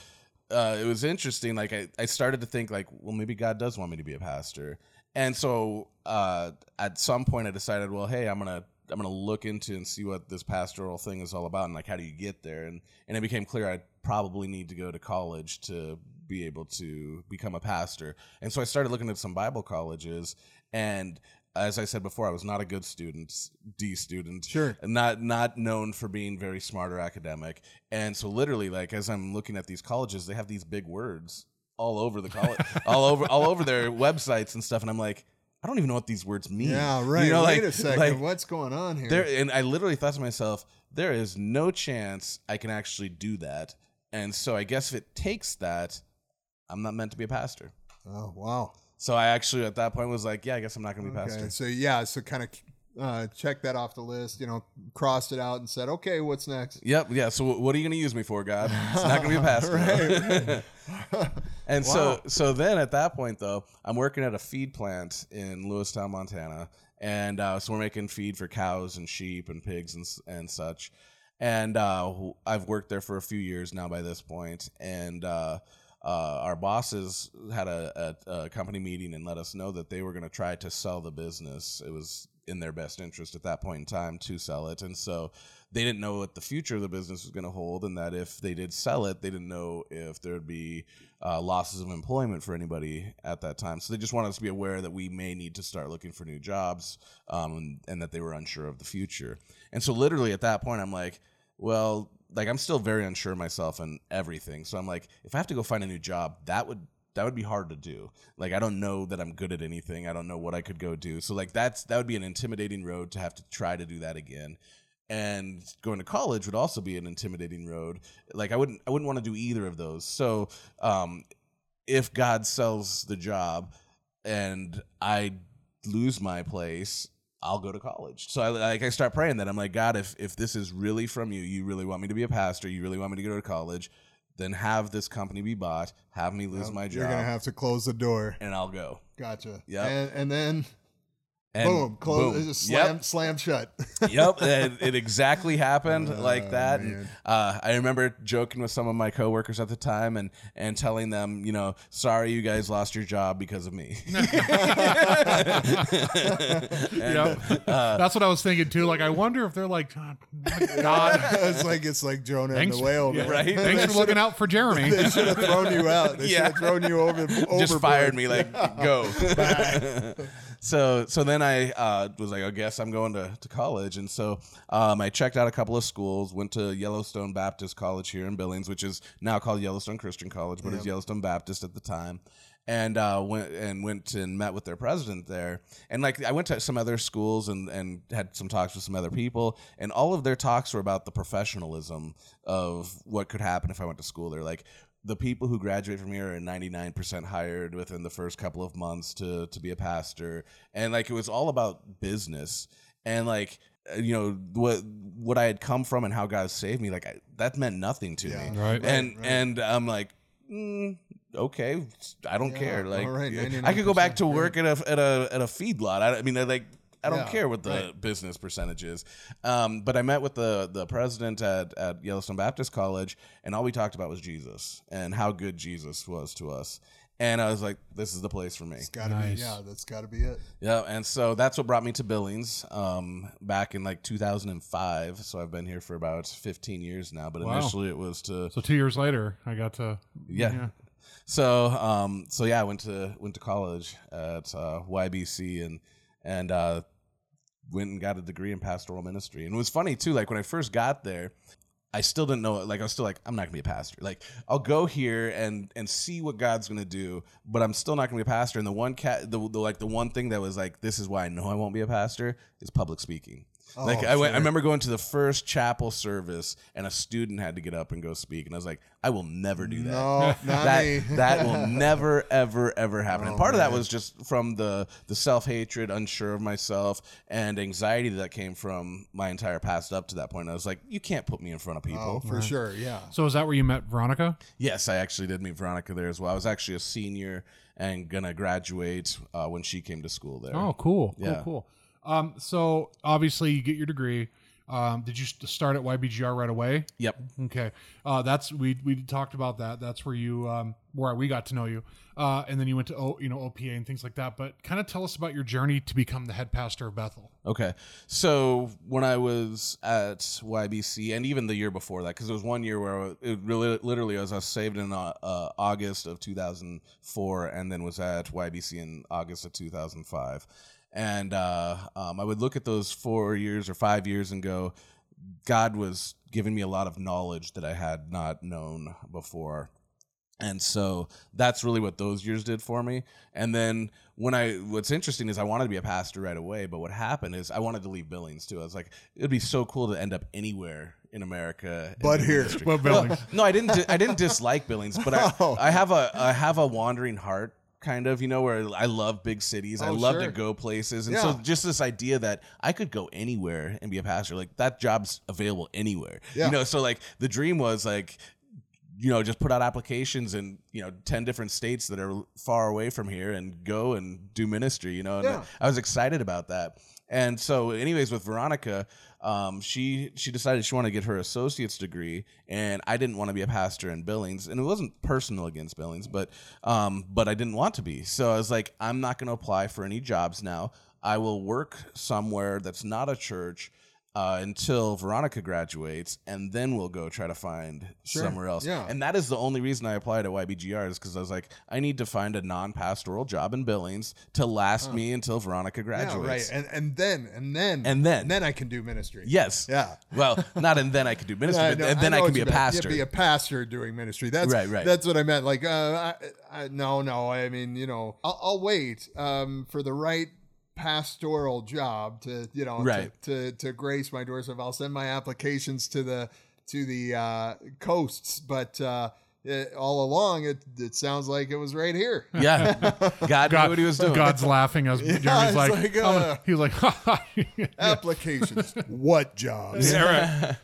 uh, it was interesting. Like I, I started to think like, well, maybe God does want me to be a pastor. And so uh, at some point, I decided, well, hey, I'm gonna I'm gonna look into and see what this pastoral thing is all about, and like how do you get there? And and it became clear I probably need to go to college to be able to become a pastor. And so I started looking at some Bible colleges, and as I said before, I was not a good student, D student Sure. not not known for being very smart or academic and so literally like as i'm looking at these colleges they have these big words all over the college all over all over their websites and stuff and i'm like i don't even know what these words mean Yeah, right. you know Wait like a second. like, What's going on here? there and i literally thought to myself there is no chance i can actually do that and so i guess if it takes that i'm not meant to be a pastor oh, wow. So i actually at that point was like yeah i guess i'm not going to be Okay. pastor So yeah, so kind of uh, check that off the list. You know, crossed it out and said, okay, what's next? Yep. Yeah. So what are you going to use me for, God? It's not going to be a pastor. and so so then at that point though, I'm working at a feed plant in Lewistown, Montana, and uh, so we're making feed for cows and sheep and pigs and and such. And uh, I've worked there for a few years now by this point, and. Uh, our bosses had a, a, a company meeting and let us know that they were going to try to sell the business. It was in their best interest at that point in time to sell it. And so they didn't know what the future of the business was going to hold, and that if they did sell it, they didn't know if there would be uh, losses of employment for anybody at that time. So they just wanted us to be aware that we may need to start looking for new jobs, um, and, and that they were unsure of the future. And so literally at that point, I'm like, well, like I'm still very unsure myself and everything. So I'm like, if I have to go find a new job, that would that would be hard to do. Like I don't know that I'm good at anything. I don't know what I could go do. So like that's that would be an intimidating road to have to try to do that again. And going to college would also be an intimidating road. Like I wouldn't I wouldn't want to do either of those. So um if God sells the job and I lose my place, I'll go to college. So I like I start praying that I'm like God, if if this is really from you, you really want me to be a pastor, you really want me to go to college, then have this company be bought, have me lose my job. You're gonna have to close the door. and I'll go. Gotcha. Yeah, And, and then And boom, close. boom. It just slam, Yep. slam shut. yep, it, it exactly happened Oh, like that. And, uh, I remember joking with some of my coworkers at the time and and telling them, you know, sorry you guys lost your job because of me. Yeah, that's what I was thinking too. Like, I wonder if they're like, "God, God, it's like it's like Jonah thanks, and the whale. yeah, man. right? Thanks for looking out for Jeremy. They should have thrown you out. They Yeah. should have thrown you over. just overboard. fired me like go so so then i uh, was like i guess i'm going to, to college and so um, i checked out a couple of schools went to yellowstone baptist college here in billings which is now called yellowstone christian college but it's yellowstone baptist at the time and uh, went and went and met with their president there. And like I went to some other schools and and had some talks with some other people, and all of their talks were about the professionalism of what could happen if I went to school there. Like the people who graduate from here are 99% hired within the first couple of months to to be a pastor, and like it was all about business and like. uh, You know what what I had come from and how God saved me, like I, that meant nothing to Yeah. me, Right. and and I'm like, mm, okay, I don't Yeah, care. Like, right, I could go back to 99%, work at a at a at a feedlot. I, I mean, like. I don't Yeah, care what the business percentage is, um, but I met with the the president at, at Yellowstone Baptist College, and all we talked about was Jesus and how good Jesus was to us. And I was like, "This is the place for me." It's gotta Nice. be. Yeah, that's got to be it. Yeah, and so that's what brought me to Billings um, back in like 2005. So I've been here for about 15 years now. But Wow. initially, it was to So two years later, I got to yeah. So um so yeah, I went to went to college at uh, YBC and and uh, went and got a degree in pastoral ministry. And it was funny too. Like when I first got there, I still didn't know. it. Like I was still like, I'm not gonna be a pastor. Like I'll go here and and see what God's gonna do, but I'm still not gonna be a pastor. And the one cat, the, the like the one thing that was like, this is why I know I won't be a pastor is public speaking. Like I, went, I remember going to the first chapel service, and a student had to get up and go speak, and I was like, I will never do that. No, not that me. that will never ever ever happen. and part of that was just from the the self hatred, unsure of myself, and anxiety that came from my entire past up to that point. I was like, you can't put me in front of people. Oh, for sure. Yeah. So is that where you met Veronica? Yes, I actually did meet Veronica there as well. I was actually a senior and gonna graduate uh, when she came to school there. Oh, cool, cool, Yeah. cool. Um, so obviously you get your degree. Um, did you start at YBGR right away? Yep. Okay, uh, that's we we talked about that. That's where you um, where we got to know you, uh, and then you went to o, you know OPA and things like that. But kind of tell us about your journey to become the head pastor of Bethel. Okay. So when I was at YBC, and even the year before that, because it was one year where it really, literally, I was, I was saved in uh, uh, August of 2004, and then was at YBC in August of 2005. And uh, um, I would look at those four years or five years and go, God was giving me a lot of knowledge that I had not known before. And so that's really what those years did for me. And then when I, what's interesting is I wanted to be a pastor right away, but what happened is I wanted to leave Billings too. I was like, it'd be so cool to end up anywhere in America. But do here. ministry. But Well, Billings. no, I didn't. di- I didn't dislike Billings, but I, Oh. I have a, I have a wandering heart. Kind of, you know, where I love big cities. I Oh, love sure. to go places. And Yeah. so just this idea that I could go anywhere and be a pastor, like that job's available anywhere. Yeah. You know, so like the dream was like, you know, just put out applications in, you know, 10 different states that are far away from here and go and do ministry, you know. And Yeah. I was excited about that. And so, anyways, with Veronica, um, she she decided she wanted to get her associate's degree, and I didn't want to be a pastor in Billings, and it wasn't personal against Billings, but um, but I didn't want to be. So I was like, I'm not going to apply for any jobs now. I will work somewhere that's not a church uh, until Veronica graduates, and then we'll go try to find somewhere else. Yeah. And that is the only reason I applied at YBGR is because I was like, I need to find a non-pastoral job in Billings to last me until Veronica Yeah, graduates. right. And and then and then And then. and then I can do ministry. Yes. Yeah. Well, not and then I can do ministry, I but know- and then I, know can be a meant. pastor. Yeah, be a pastor doing ministry. That's Right, right. That's what I meant. Like, uh, I, I, no, no. I mean, you know, I'll, I'll wait um, for the right pastoral job to, you know, Right. to, to to grace my doors. If I'll send my applications to the to the uh, coasts, but uh, it, all along it it sounds like it was right here. yeah. God, knew what he was doing. God's laughing as Jeremy's it's like, like, I'm uh, gonna- he was like, ha, ha. Applications. what jobs? yeah, right.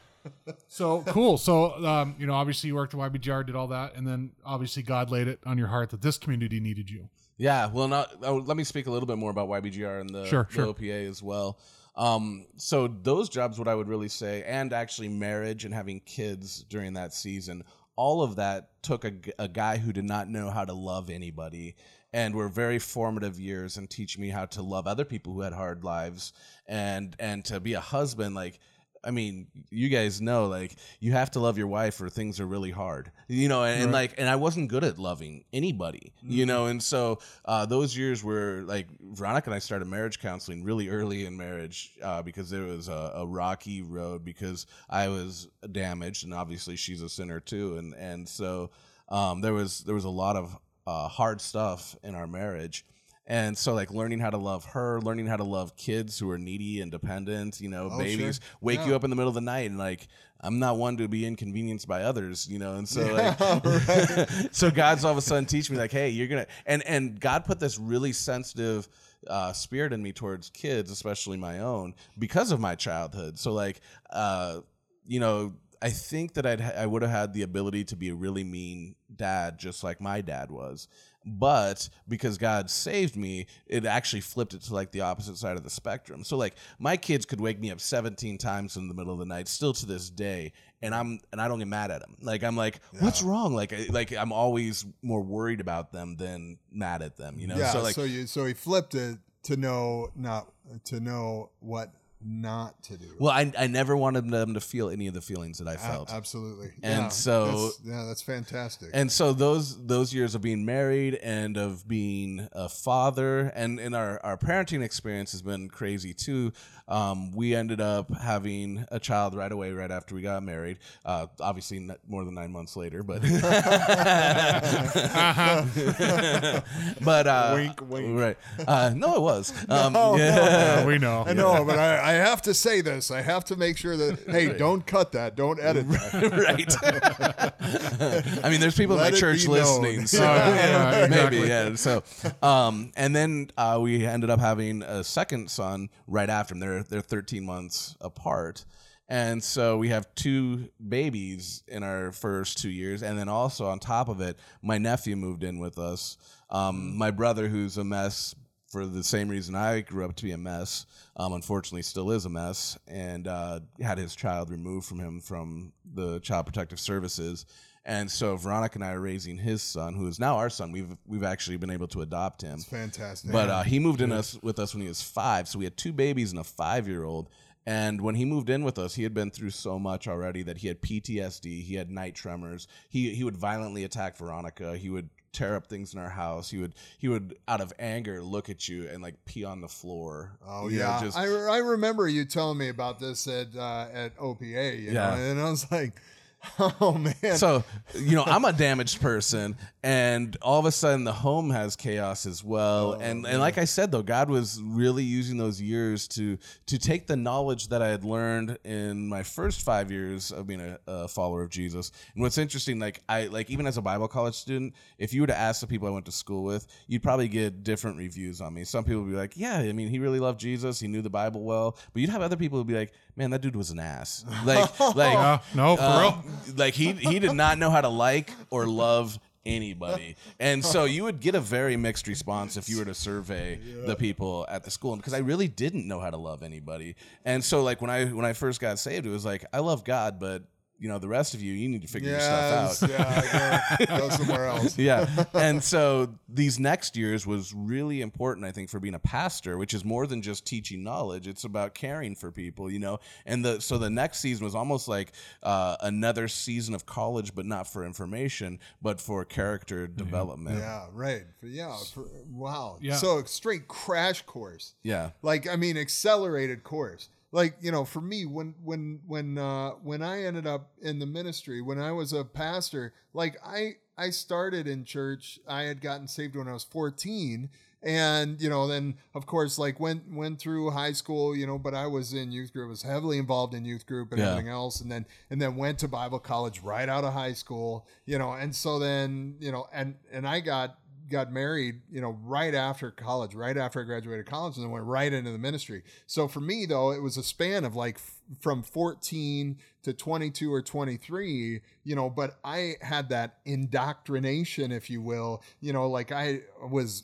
So cool. So um, you know, obviously you worked at YBGR, did all that, and then obviously God laid it on your heart that this community needed you. Yeah, well, not, oh, let me speak a little bit more about YBGR and the, Sure, the sure. OPA as well. Um, so those jobs, what I would really say, and actually marriage and having kids during that season, all of that took a guy who did not know how to love anybody and were very formative years and teach me how to love other people who had hard lives and and to be a husband like I mean, you guys know, like, you have to love your wife or things are really hard, you know, and, and like, and I wasn't good at loving anybody, you know, and so uh, those years were like, Veronica and I started marriage counseling really early in marriage uh, because there was a, a rocky road because I was damaged and obviously she's a sinner too, and and so um, there was there was a lot of uh, hard stuff in our marriage. And so, like, learning how to love her, learning how to love kids who are needy and dependent, you know, Oh, babies, sure. wake Yeah. you up in the middle of the night. And, like, I'm not one to be inconvenienced by others, you know. And so, Yeah, like, so God's all of a sudden teaching me, like, hey, you're to, and, and God put this really sensitive, uh, spirit in me towards kids, especially my own, because of my childhood. So, like, uh, you know, I think that I'd ha- I would have had the ability to be a really mean dad, just like my dad was. But because God saved me, it actually flipped it to like the opposite side of the spectrum. So like my kids could wake me up 17 times in the middle of the night, still to this day, and I'm and I don't get mad at them. Like I'm like, what's wrong? Like I- like I'm always more worried about them than mad at them. You know? Yeah. so like so you so he flipped it to know not to know what not to do. well, I I never wanted them to feel any of the feelings that I felt. absolutely. And Yeah, so- that's- yeah, that's fantastic. and so those those years of being married and of being a father and and our our parenting experience has been crazy too um, we ended up having a child right away right after we got married uh, obviously not more than nine months later but but uh, Wink, wink. right uh, no it was um, No, no. Yeah, we know. I know, but I, I have to say this. I have to make sure that hey, don't cut that. Don't edit that. right. I mean, there's people Let in my church listening, so yeah, maybe yeah. So, um, and then uh, we ended up having a second son right after him. They're they're 13 months apart. And so we have two babies in our first two years, and then also on top of it, my nephew moved in with us. Um, my brother, who's a mess for the same reason I grew up to be a mess, um, unfortunately still is a mess, and uh, had his child removed from him from the Child Protective Services. And so Veronica and I are raising his son, who is now our son. We've we've actually been able to adopt him. It's Fantastic. But uh, he moved in us with us when he was five, so we had two babies and a five year old. And when he moved in with us, he had been through so much already that he had PTSD, he had night tremors. He he would violently attack Veronica. He would tear up things in our house. He would he would out of anger look at you and like pee on the floor. Oh You know, yeah, just I, I remember you telling me about this at uh, at OPA. You Yeah. know, and I was like, oh man. so you know i'm a damaged person and all of a sudden the home has chaos as well. Oh, and and like i said though god was really using those years to to take the knowledge that i had learned in my first five years of being a, a follower of jesus. And what's interesting like i like even as a bible college student if you were to ask the people i went to school with you'd probably get different reviews on me. Some people would be like yeah i mean he really loved jesus. He knew the bible well. But you'd have other people who'd be like man that dude was an ass. Like like Yeah, no, for uh, real. like he he did not know how to like or love anybody. And so you would get a very mixed response if you were to survey the people at the school because i really didn't know how to love anybody. And so like when i when i first got saved it was like i love god but you know the rest of you you need to figure your stuff out yeah, go, go somewhere else. yeah. And so these next years was really important, I think, for being a pastor, which is more than just teaching knowledge. It's about caring for people, you know. And the so the next season was almost like uh, another season of college, but not for information, but for character development. Yeah, right. Yeah, for, wow. Yeah. So straight crash course. Yeah. like I mean accelerated course. Like you know, for me, when when when uh, when I ended up in the ministry, when I was a pastor, like I I started in church. I had gotten saved when I was fourteen, and you know, then of course, like went went through high school, you know, but I was in youth group, was heavily involved in youth group and Yeah. everything else, and then and then went to Bible college right out of high school, you know, and so then you know, and and I got got married, you know, right after college, right after I graduated college, and then went right into the ministry. So for me, though, it was a span of like f- from 14 to 22 or 23, you know, but I had that indoctrination, if you will, you know, like I was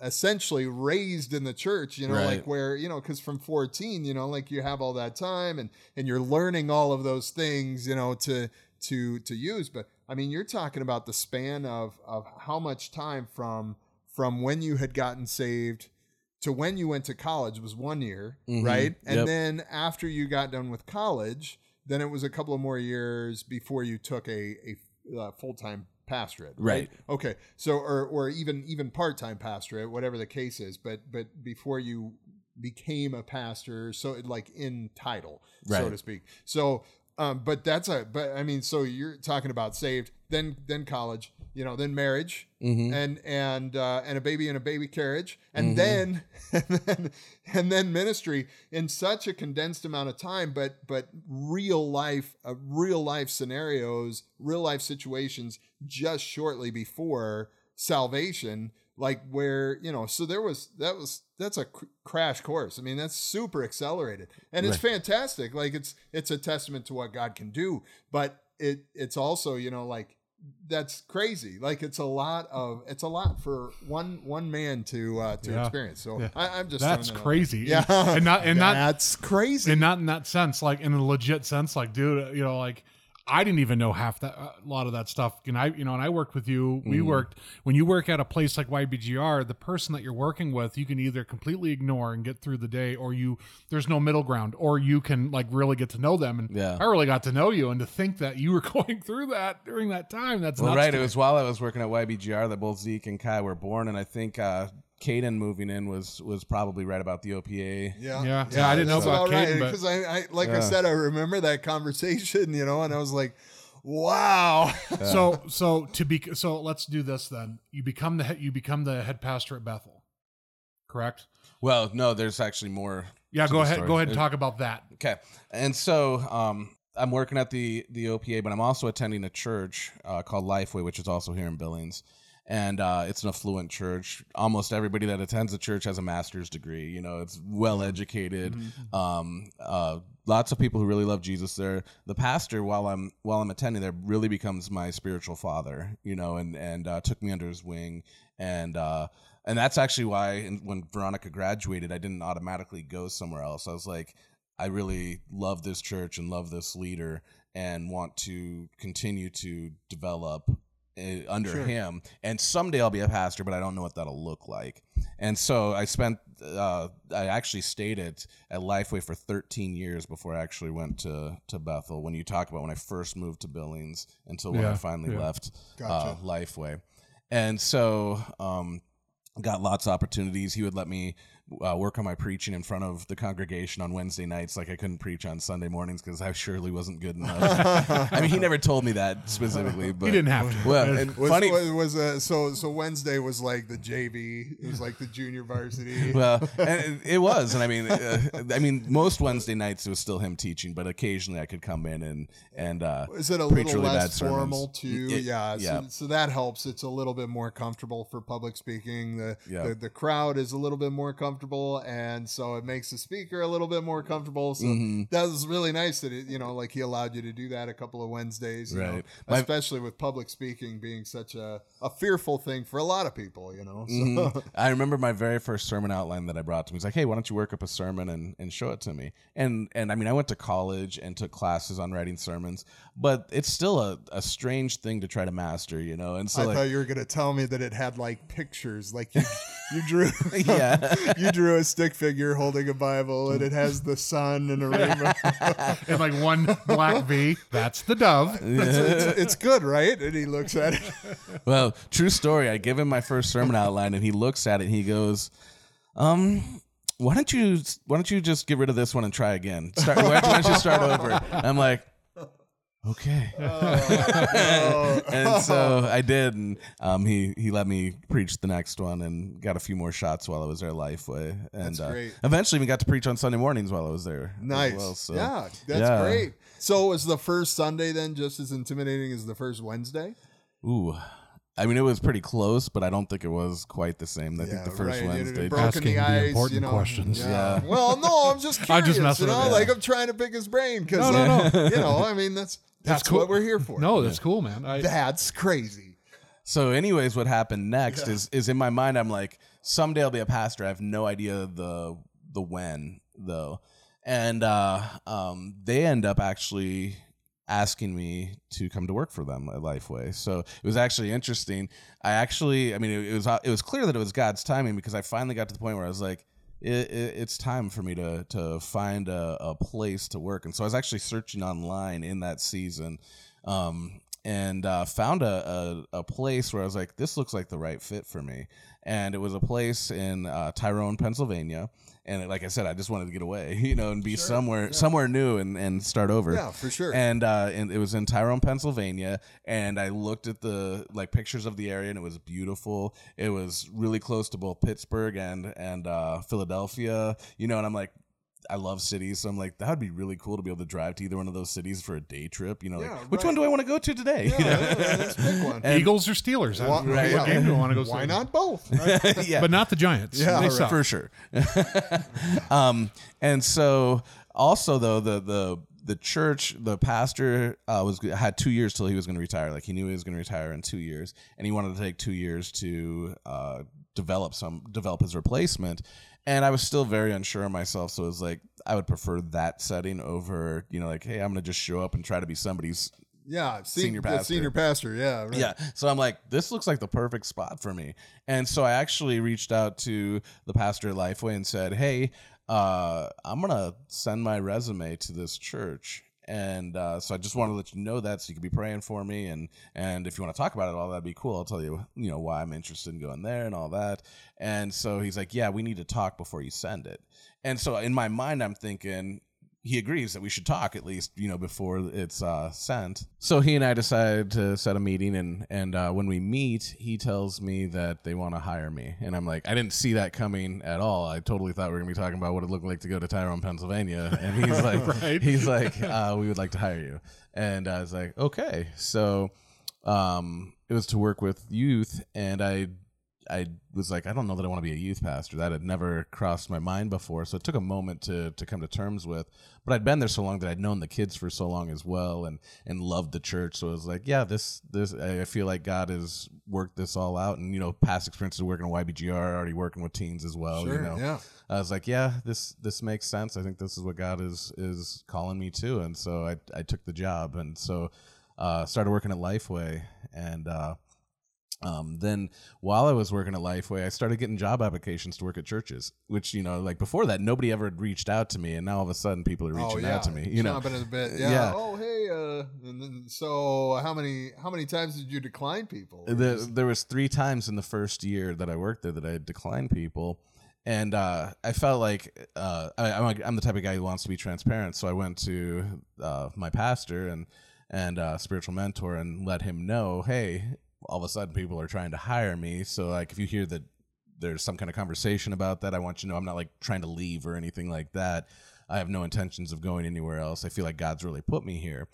essentially raised in the church you know Right. like where you know because from 14 you know like you have all that time and and you're learning all of those things you know to to to use but i mean you're talking about the span of of how much time from from when you had gotten saved to when you went to college was one year Mhm. right and Yep. then after you got done with college then it was a couple of more years before you took a a uh, full-time pastorate Right. okay so or or even even part-time pastorate whatever the case is but but before you became a pastor so like in title so to speak so um but that's a but i mean so you're talking about saved then then college you know then marriage Mhm. and and uh, and a baby in a baby carriage, and then and then and then ministry in such a condensed amount of time, but but real life, uh, real life scenarios, real life situations, just shortly before salvation, like where you know. So there was that was that's a cr- crash course. I mean, that's super accelerated, and it's fantastic. Like it's it's a testament to what God can do, but it it's also you know like that's crazy. Like it's a lot of it's a lot for one one man to uh, to Yeah. experience. So Yeah. I, I'm just That's crazy. Yeah, and not and not that's crazy. and not in that sense, like in a legit sense, like dude, you know, like I didn't even know half that a lot of that stuff. And I, you know, and I worked with you. We worked when you work at a place like YBGR. The person that you're working with, you can either completely ignore and get through the day, or you there's no middle ground, or you can like really get to know them. And Yeah. I really got to know you, and to think that you were going through that during that time, that's Well, right. It was while I was working at YBGR that both Zeke and Kai were born, and I think uh, Caden moving in was was probably right about the OPA. Yeah, Yeah. Yeah, I didn't know that's about about right. Caden, but- because I, I, like I said, I remember that conversation, you know, and I was like, wow. so so to be so let's do this then. You become the head, you become the head pastor at Bethel, correct? Well, no, there's actually more Yeah, to go the ahead. story. Go ahead and talk about that. Okay, and so um, I'm working at the the OPA, but I'm also attending a church uh, called Lifeway, which is also here in Billings, and uh, it's an affluent church. Almost everybody that attends the church has a master's degree. You know, it's well educated. Um, uh, lots of people who really love Jesus there. The pastor, while I'm while I'm attending there, really becomes my spiritual father. You know, and and uh, took me under his wing, and uh, and that's actually why when Veronica graduated, I didn't automatically go somewhere else. I was like, I really love this church and love this leader, and want to continue to develop uh, under Sure. him. And someday I'll be a pastor, but I don't know what that'll look like. And so I spent, uh, I actually stayed at, at Lifeway for 13 years before I actually went to, to Bethel. When you talk about when I first moved to Billings until when I finally yeah. left uh, Lifeway. And so, um, got lots of opportunities. He would let me uh, work on my preaching in front of the congregation on Wednesday nights. Like I couldn't preach on Sunday mornings because I surely wasn't good enough. I mean, he never told me that specifically, but He didn't have to. Well, and Was, funny. was, was uh, so so Wednesday was like the JV. It was like the junior varsity. well, and it, it was, and I mean, uh, I mean, most Wednesday nights it was still him teaching, but occasionally I could come in and and uh, Is it a preach little really bad less sermons. formal too? It- yeah, yeah. So, so that helps. It's a little bit more comfortable for public speaking. The, Yeah. the the crowd is a little bit more comfortable, and so it makes the speaker a little bit more comfortable. So Mm-hmm. that was really nice that it, you know, like he allowed you to do that a couple of Wednesdays, you know, Right. My- especially with public speaking being such a, a fearful thing for a lot of people, you know. So Mhm. I remember my very first sermon outline that I brought to him. He's like, "Hey, why don't you work up a sermon and, and show it to me?" And and I mean, I went to college and took classes on writing sermons, but it's still a, a strange thing to try to master, you know. And so I like, thought you were gonna tell me that it had like pictures, like you, you drew, Yeah. you drew a stick figure holding a Bible, and it has the sun and a rainbow. and like one black V. That's the dove. it's, it's, it's good, right? And he looks at it. well, true story. I give him my first sermon outline, and he looks at it. and He goes, "Um." Why don't you why don't you just get rid of this one and try again? Start why don't you start over? I'm like, okay. and so I did, and um, he he let me preach the next one, and got a few more shots while I was there, Lifeway, and That's uh, great. eventually we got to preach on Sunday mornings while I was there. Nice. well, so, yeah, that's yeah. great. So was the first Sunday then just as intimidating as the first Wednesday? Ooh, I mean it was pretty close, but I don't think it was quite the same. I think the first right. It had Wednesday. broken Asking the the important you know. questions. Yeah. Well, no, I'm just curious. I'm curious. just messing you know, with like I'm trying to pick his brain because No, no, no. you know, I mean that's that's, cool. what we're here for. No, that's cool, man. I, that's crazy. So, anyways, what happened next is is in my mind. I'm like, someday I'll be a pastor. I have no idea the the when though, and uh, um, they end up actually asking me to come to work for them at Lifeway. So it was actually interesting. I actually, I mean, it, it was it was clear that it was God's timing because I finally got to the point where I was like. It, it, it's time for me to to find a, a place to work, and so I was actually searching online in that season, um, and uh, found a, a, a place where I was like, this looks like the right fit for me. And it was a place in uh, Tyrone, Pennsylvania. And like I said, I just wanted to get away, you know, and be somewhere somewhere new and, and start over. Yeah, for sure. And uh, and it was in Tyrone, Pennsylvania. And I looked at the like pictures of the area, and it was beautiful. It was really close to both Pittsburgh and and uh, Philadelphia, you know. And I'm like, I love cities, so I'm like, that would be really cool to be able to drive to either one of those cities for a day trip. You know, Yeah, like which one do I want to go to today? Yeah, yeah, let's pick one. And- Eagles or Steelers? I Why, don't know. right, What yeah. game do I want to go see? Why not both? yeah, But not the Giants. Yeah, they right. suck. for sure. um, and so also though the the the church, the pastor uh, was had two years till he was going to retire. Like he knew he was going to retire in two years, and he wanted to take two years to uh, develop some develop his replacement. And I was still very unsure of myself, so it was like I would prefer that setting over, you know, like hey, I'm going to just show up and try to be somebody's Yeah, se- Senior pastor. Senior pastor. Yeah. Right. yeah. So I'm like, this looks like the perfect spot for me. And so I actually reached out to the pastor at Lifeway and said, hey, uh, I'm going to send my resume to this church. And uh, so I just want to let you know that so you can be praying for me. And, and if you want to talk about it all, that'd be cool. I'll tell you, you know, why I'm interested in going there and all that. And so he's like, yeah, we need to talk before you send it. And so in my mind, I'm thinking, he agrees that we should talk at least, you know, before it's uh, sent. So he and I decided to set a meeting, and and uh, when we meet, he tells me that they want to hire me, and I'm like, I didn't see that coming at all. I totally thought we were gonna be talking about what it looked like to go to Tyrone, Pennsylvania, and he's like, Right. he's like, uh, we would like to hire you, and I was like, okay, so um, it was to work with youth, and I I was like, I don't know that I want to be a youth pastor. That had never crossed my mind before. So it took a moment to to come to terms with. But I'd been there so long that I'd known the kids for so long as well, and and loved the church. So it was like, yeah, this this I I feel like God has worked this all out, and you know, past experiences working at YBGR, already working with teens as well. Sure, you know, yeah. I was like, yeah, this this makes sense. I think this is what God is is calling me to, and so I I took the job, and so uh, started working at Lifeway, and. Uh, um, then while I was working at Lifeway, I started getting job applications to work at churches, which, you know, like before that, nobody ever had reached out to me. And now all of a sudden people are reaching out to me, you know, Chomping at the bit. Yeah. Yeah. Oh, hey. Uh, and then, so how many how many times did you decline people? The, just- there was three times in the first year that I worked there that I had declined people. And uh, I felt like uh, I, I'm, a, I'm the type of guy who wants to be transparent. So I went to uh, my pastor and and uh, spiritual mentor and let him know, hey, all of a sudden people are trying to hire me. So like if you hear that there's some kind of conversation about that, I want you to know I'm not like trying to leave or anything like that. I have no intentions of going anywhere else. I feel like God's really put me here.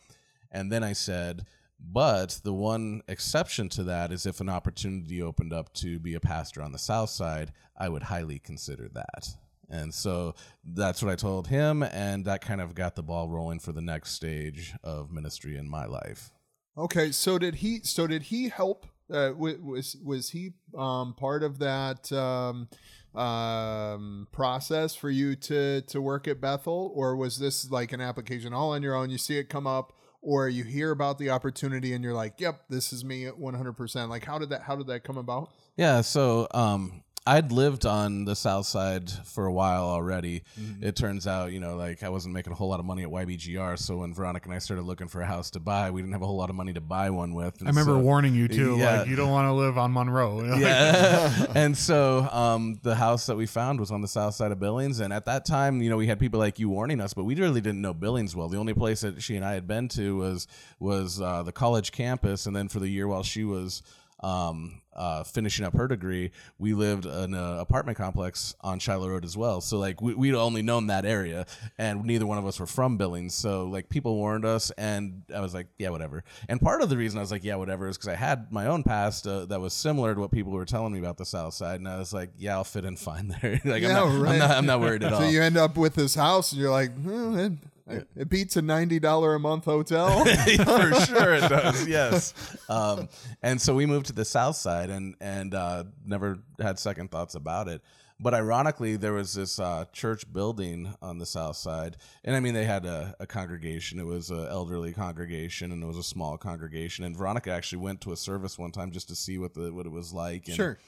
And then I said, but the one exception to that is if an opportunity opened up to be a pastor on the south side, I would highly consider that. And so that's what I told him, and that kind of got the ball rolling for the next stage of ministry in my life. Okay, so did he? So did he help? Uh, was was he um, part of that um, um, process for you to to work at Bethel, or was this like an application all on your own? You see it come up, or you hear about the opportunity and you're like, "Yep, this is me at 100." percent Like, how did that how did that come about? Yeah, so um, I'd lived on the south side for a while already. It turns out, you know, like I wasn't making a whole lot of money at YBGR. So when Veronica and I started looking for a house to buy, we didn't have a whole lot of money to buy one with. I remember so- warning you too, Yeah. like you don't want to live on Monroe. yeah. and so um, the house that we found was on the south side of Billings. And at that time, you know, we had people like you warning us, but we really didn't know Billings well. The only place that she and I had been to was was uh, the college campus. And then for the year while she was um, uh, finishing up her degree, we lived in an apartment complex on Shiloh Road as well. So like we, we'd only known that area, and neither one of us were from Billings. So like people warned us, and I was like, yeah, whatever. And part of the reason I was like, yeah, whatever, is because I had my own past uh, that was similar to what people were telling me about the South Side, and I was like, yeah, I'll fit in fine there. like Yeah, I'm, not, right. I'm not, I'm not worried at all. So you end up with this house, and you're like, hmm, it, it beats a ninety dollar a month hotel. for sure it does yes. Um, and so we moved to the south side and and uh, never had second thoughts about it. But ironically there was this uh, church building on the south side. And i mean they had a, a congregation. It was an elderly congregation and it was a small congregation. And veronica actually went to a service one time just to see what the what it was like. And, sure.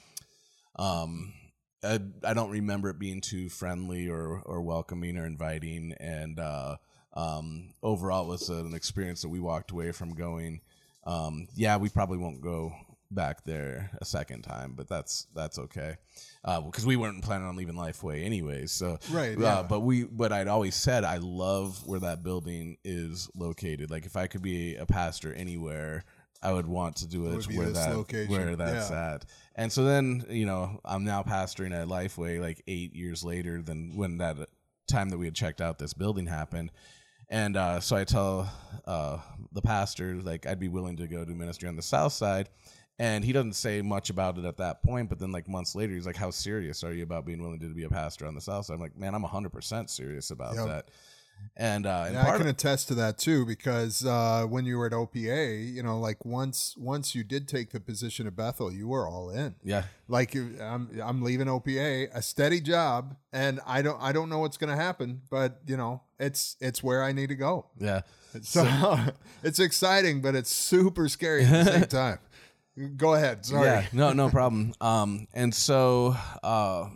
um I, I don't remember it being too friendly or or welcoming or inviting. And uh um overall it was an experience that we walked away from going um yeah we probably won't go back there a second time but that's that's okay uh because we weren't planning on leaving lifeway anyways so Right, uh, yeah. but we but i'd always said i love where that building is located like if i could be a pastor anywhere i would want to do it, be where that location, where that's yeah. at and so then, you know, I'm now pastoring at Lifeway like eight years later than when that time that we had checked out this building happened. And uh, so I tell uh, the pastor, like, I'd be willing to go do ministry on the south side. And he doesn't say much about it at that point. But then, like, months later, he's like, How serious are you about being willing to be a pastor on the south side? I'm like, Man, I'm 100% serious about Yep. that. And, uh, and Yeah, I can of, attest to that too because uh, when you were at OPA, you know, like once once you did take the position at Bethel, you were all in. yeah, Like you- I'm I'm leaving OPA, a steady job, and I don't I don't know what's going to happen, but you know, it's it's where I need to go. yeah. So it's exciting, but it's super scary at the same time. Go ahead. Sorry. Yeah, no, no problem. Um, and so uh,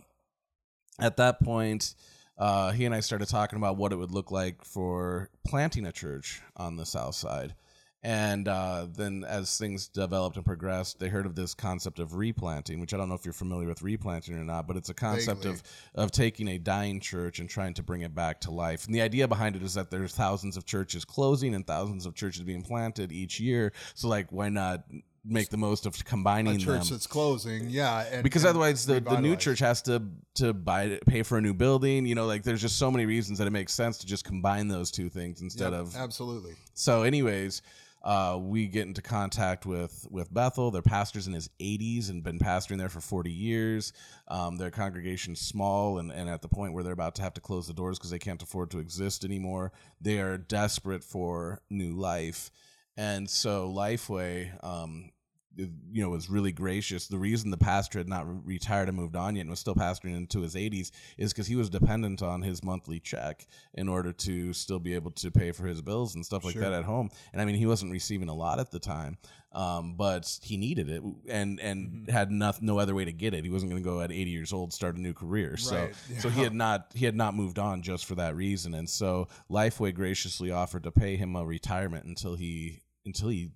at that point, uh, he and I started talking about what it would look like for planting a church on the south side. And uh, then, as things developed and progressed, they heard of this concept of replanting, which I don't know if you're familiar with replanting or not, but it's a concept Vaguely. of of taking a dying church and trying to bring it back to life. And the idea behind it is that there's thousands of churches closing and thousands of churches being planted each year. So, like, why not make the most of combining A church them? that's closing, yeah. And, because and otherwise the, the new church has to to buy it- pay for a new building you know like there's just so many reasons that it makes sense to just combine those two things instead Yep, of absolutely. so anyways uh, we get into contact with with bethel their pastor's in his 80s and been pastoring there for 40 years um, their congregation's small and, and at the point where they're about to have to close the doors because they can't afford to exist anymore they are desperate for new life and so lifeway um, you know was really gracious. The reason the pastor had not re- retired and moved on yet and was still pastoring into his 80s is because he was dependent on his monthly check in order to still be able to pay for his bills and stuff like Sure. that at home. And i mean he wasn't receiving a lot at the time um, but he needed it and and Mm-hmm. had no, no other way to get it. He wasn't going to go at 80 years old start a new career. So Right, so he had not he had not moved on just for that reason. And so lifeway graciously offered to pay him a retirement until he until he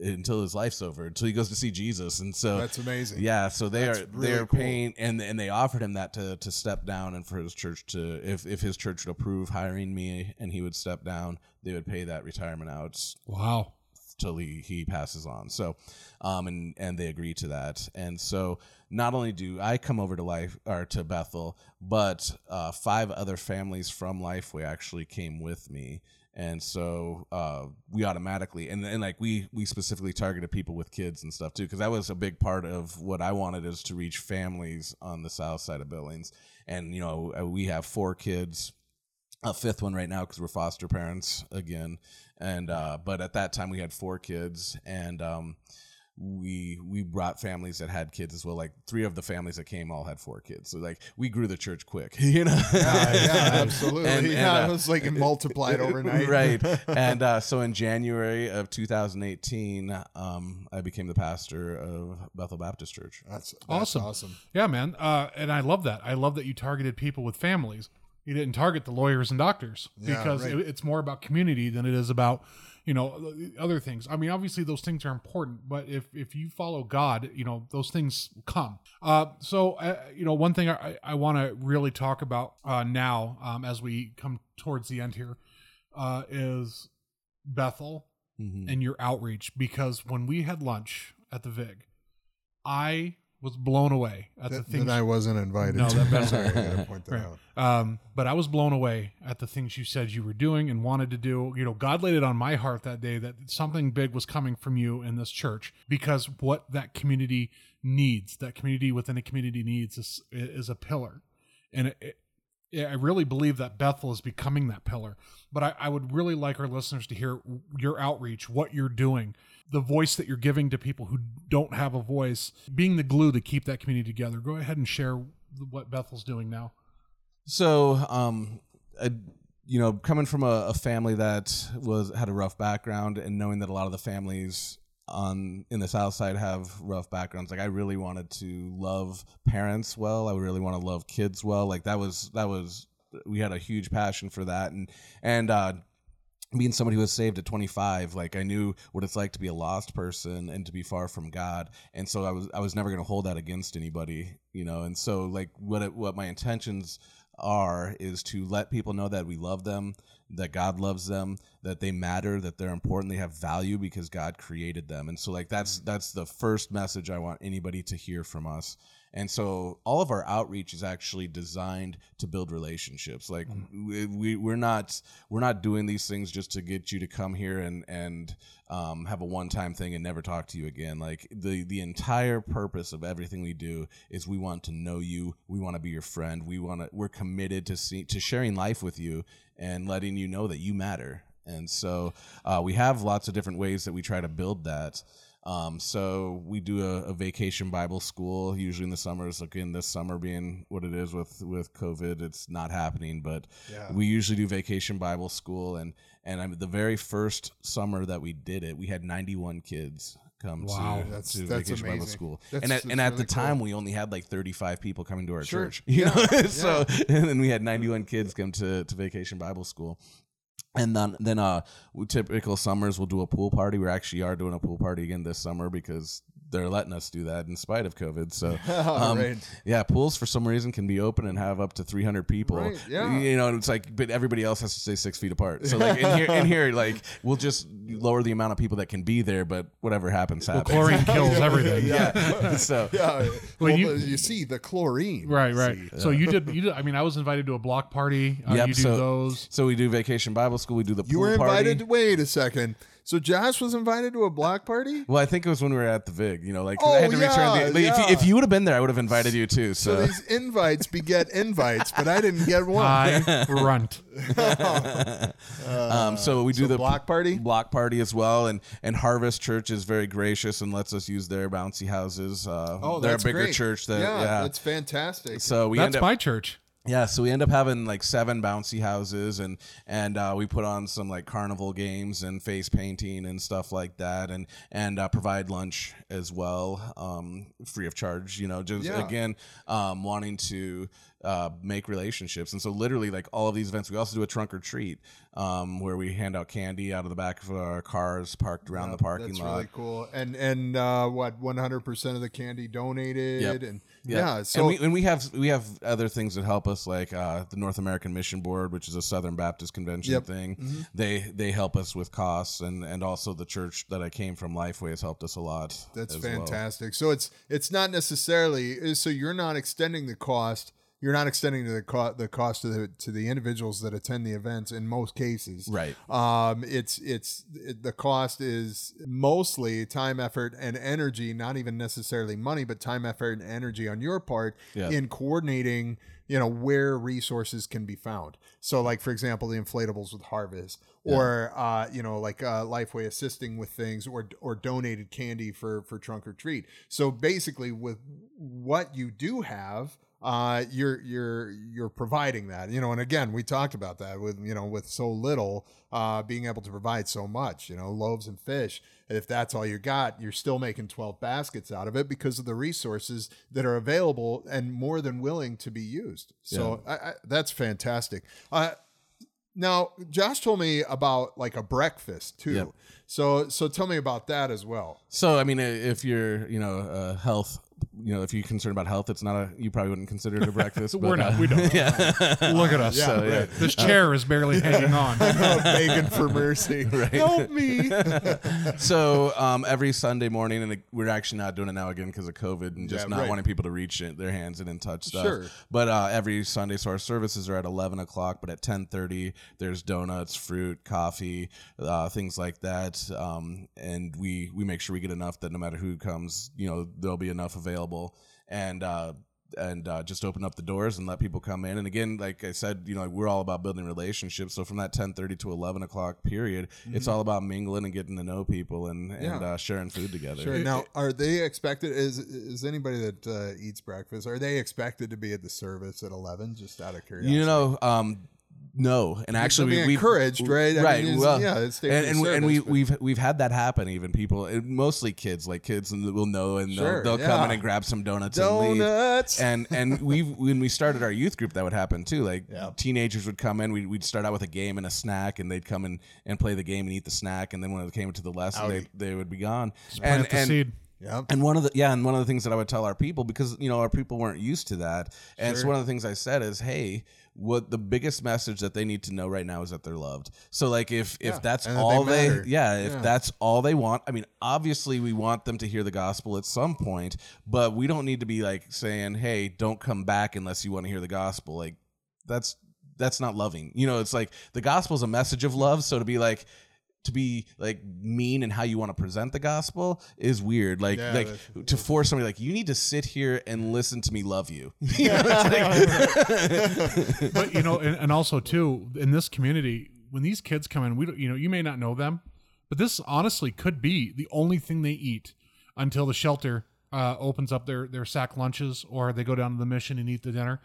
until his life's over until he goes to see jesus and so That's amazing. yeah so they That's are really they're cool. paying and and they offered him that to to step down and for his church to if if his church would approve hiring me and he would step down they would pay that retirement out Wow. till he, he passes on. So, um, and and they agree to that. And so, not only do I come over to life or to Bethel, but uh, five other families from Lifeway actually came with me. And so uh, we automatically and, and like we we specifically targeted people with kids and stuff too because that was a big part of what I wanted is to reach families on the south side of Billings. And you know uh, we have four kids a fifth one right now because we're foster parents again and uh but at that time we had four kids and um we we brought families that had kids as well like three of the families that came all had four kids so like we grew the church quick you know Yeah, yeah, absolutely. And- and, yeah, uh, it was like it multiplied overnight. right and uh, so in january of 2018 um, i became the pastor of bethel baptist church That's, that's Awesome. awesome. Yeah, man. Uh, and I love that. I love that you targeted people with families. You didn't target the lawyers and doctors Yeah, because right. it, it's more about community than it is about, you know, other things. I mean, obviously those things are important, but if if you follow God, you know, those things come. Uh, so, uh, you know, one thing I, I want to really talk about uh, now um, as we come towards the end here uh, is Bethel Mm-hmm. and your outreach because when we had lunch at the Vig, I was blown away at the things. that I wasn't invited. No, to. that- that's Sorry, I gotta point that Right. out. Um, but I was blown away at the things you said you were doing and wanted to do. You know, God laid it on my heart that day that something big was coming from you in this church because what that community needs, that community within a community needs, is is a pillar, and it, it, I really believe that Bethel is becoming that pillar. But I, I would really like our listeners to hear your outreach, what you're doing, the voice that you're giving to people who don't have a voice, being the glue to keep that community together. Go ahead and share what Bethel's doing now. So, um, I, you know, coming from a, a family that was had a rough background, and knowing that a lot of the families on in the South Side have rough backgrounds, like I really wanted to love parents well. I really want to love kids well. Like that was that was we had a huge passion for that, and and uh, being somebody who was saved at 25 like i knew what it's like to be a lost person and to be far from god. And so i was i was never going to hold that against anybody you know? And so like what it, what my intentions are is to let people know that we love them that god loves them that they matter that they're important they have value because god created them. And so like that's that's the first message i want anybody to hear from us and so all of our outreach is actually designed to build relationships. Like we, we we're not we're not doing these things just to get you to come here and and um, have a one time thing and never talk to you again. Like the the entire purpose of everything we do is we want to know you. We want to be your friend. We want to we're committed to see to sharing life with you and letting you know that you matter. And so uh, we have lots of different ways that we try to build that um, so we do a, a vacation Bible school usually in the summers. Again, this summer being what it is with with COVID, it's not happening. But Yeah. we usually do vacation Bible school, and and I'm, the very first summer that we did it, we had 91 kids come Wow. to, That's- to that's vacation Bible school. That's- and at, and at really the time, cool. we only had like 35 people coming to our Sure. church. You Yeah. know, so and then we had 91 kids come to to vacation Bible school And then, then uh, typical summers we'll do a pool party. We actually are doing a pool party again this summer because they're letting us do that in spite of COVID. So, um, Right. yeah, pools for some reason can be open and have up to 300 people. Right, yeah. You know, it's like, but everybody else has to stay six feet apart. So, like in here, in here, like we'll just lower the amount of people that can be there, but whatever happens, happens. Chlorine kills everything. yeah. so, Yeah. Well, Well, you- you, see the chlorine. Right, right. see. So you did, you did. I mean, I was invited to a block party. Uh, Yep, you do so- those. so we do vacation Bible school. We do the You pool were party. invited. Wait a second. So Josh was invited to a block party. Well, I think it was when we were at the Vig, you know, like 'cause I Oh, had to return yeah, the. But if, you, if you would have been there, I would have invited you too. So So, these invites beget invites, but I didn't get one. I grunt. um, so we do so the block party? block party as well, and and Harvest Church is very gracious and lets us use their bouncy houses. Uh, Oh, they're that's a bigger great. church. That, yeah, yeah, that's fantastic. so we That's end up my church. Yeah, so we end up having like seven bouncy houses, and and uh, we put on some like carnival games and face painting and stuff like that, and and uh, provide lunch as well, um, free of charge. You know, just Yeah. again um, wanting to uh, make relationships, and so literally like all of these events, we also do a trunk or treat um, where we hand out candy out of the back of our cars parked around the parking lot. That's lot. really cool. And and uh, what 100% of the candy donated Yep. and yeah, so and we and we have we have other things that help us, like uh, the North American Mission Board, which is a Southern Baptist Convention Yep. Mm-hmm. thing. They they help us with costs, and and also the church that I came from, Lifeway, has helped us a lot. That's as well. fantastic. So it's it's not necessarily so you're not extending the cost. You're not extending the co- the cost to the to the individuals that attend the events in most cases. Right. Um, it's it's it, the cost is mostly time, effort, and energy. Not even necessarily money, but time, effort, and energy on your part Yeah. in coordinating. You know where resources can be found. So, like for example, the inflatables with Harvest, or uh, you know, like uh, Lifeway assisting with things, or or donated candy for for trunk or treat. So basically, with what you do have, uh, you're you're you're providing that. You know, and again, we talked about that with you know with so little, uh, being able to provide so much. You know, loaves and fish. If that's all you got, you're still making 12 baskets out of it because of the resources that are available and more than willing to be used. So I, I, that's fantastic. Uh, now, Josh told me about like a breakfast too. Yep. So so tell me about that as well. So I mean, if you're you know uh, health, you know if you're concerned about health, it's not a you probably wouldn't consider it a breakfast. We're but, not. uh, We don't. yeah. Look at us. Yeah, So, yeah. right. This chair is barely hanging on. Begging for mercy. Right. Help me. so um, every Sunday morning, and we're actually not doing it now again because of COVID and just Yeah, not right. wanting people to reach it, their hands in and touch stuff. Sure. But uh, every Sunday, so our services are at eleven o'clock, but at ten thirty, there's donuts, fruit, coffee, uh, things like that, um, and we we make sure we get enough that no matter who comes, you know, there'll be enough available, and. Uh, and uh, just open up the doors and let people come in. And again, like I said, you know, we're all about building relationships. So from that ten thirty to eleven o'clock period, it's all about mingling and getting to know people and and Mm-hmm. Yeah. uh, sharing food together. Sure. Now, are they expected? Is is anybody that uh, eats breakfast? Are they expected to be at the service at eleven? Just out of curiosity. You know, um, no, and actually, being we, encouraged, right? I right. mean, it's- well, yeah, it's and and, we- and we service, but- we've we've had that happen. Even people, and mostly kids, like kids, and will know, and Sure, they'll, they'll come in and grab some donuts, and leave. donuts. And and we when we started our youth group, that would happen too. Like Yeah. teenagers would come in, we'd, we'd start out with a game and a snack, and they'd come in and play the game and eat the snack, and then when it came to the lesson, they, they would be gone. Plant and the and seed. yeah. and one of the yeah, and one of the things that I would tell our people because you know our people weren't used to that, and so one of the things I said is, hey, what the biggest message that they need to know right now is that they're loved. So like if if that's all they they, yeah, if Yeah. that's all they want, I mean, obviously we want them to hear the gospel at some point, but we don't need to be like saying, hey, don't come back unless you want to hear the gospel. Like that's that's not loving. You know, it's like the gospel is a message of love. So to be like to be like mean and how you want to present the gospel is weird. Like Yeah, like that's- to force somebody like you need to sit here and listen to me love you. You know, like- but you know, and, and also too in this community, when these kids come in, we don't, you know, you may not know them, but this honestly could be the only thing they eat until the shelter uh, opens up their their sack lunches, or they go down to the mission and eat the dinner.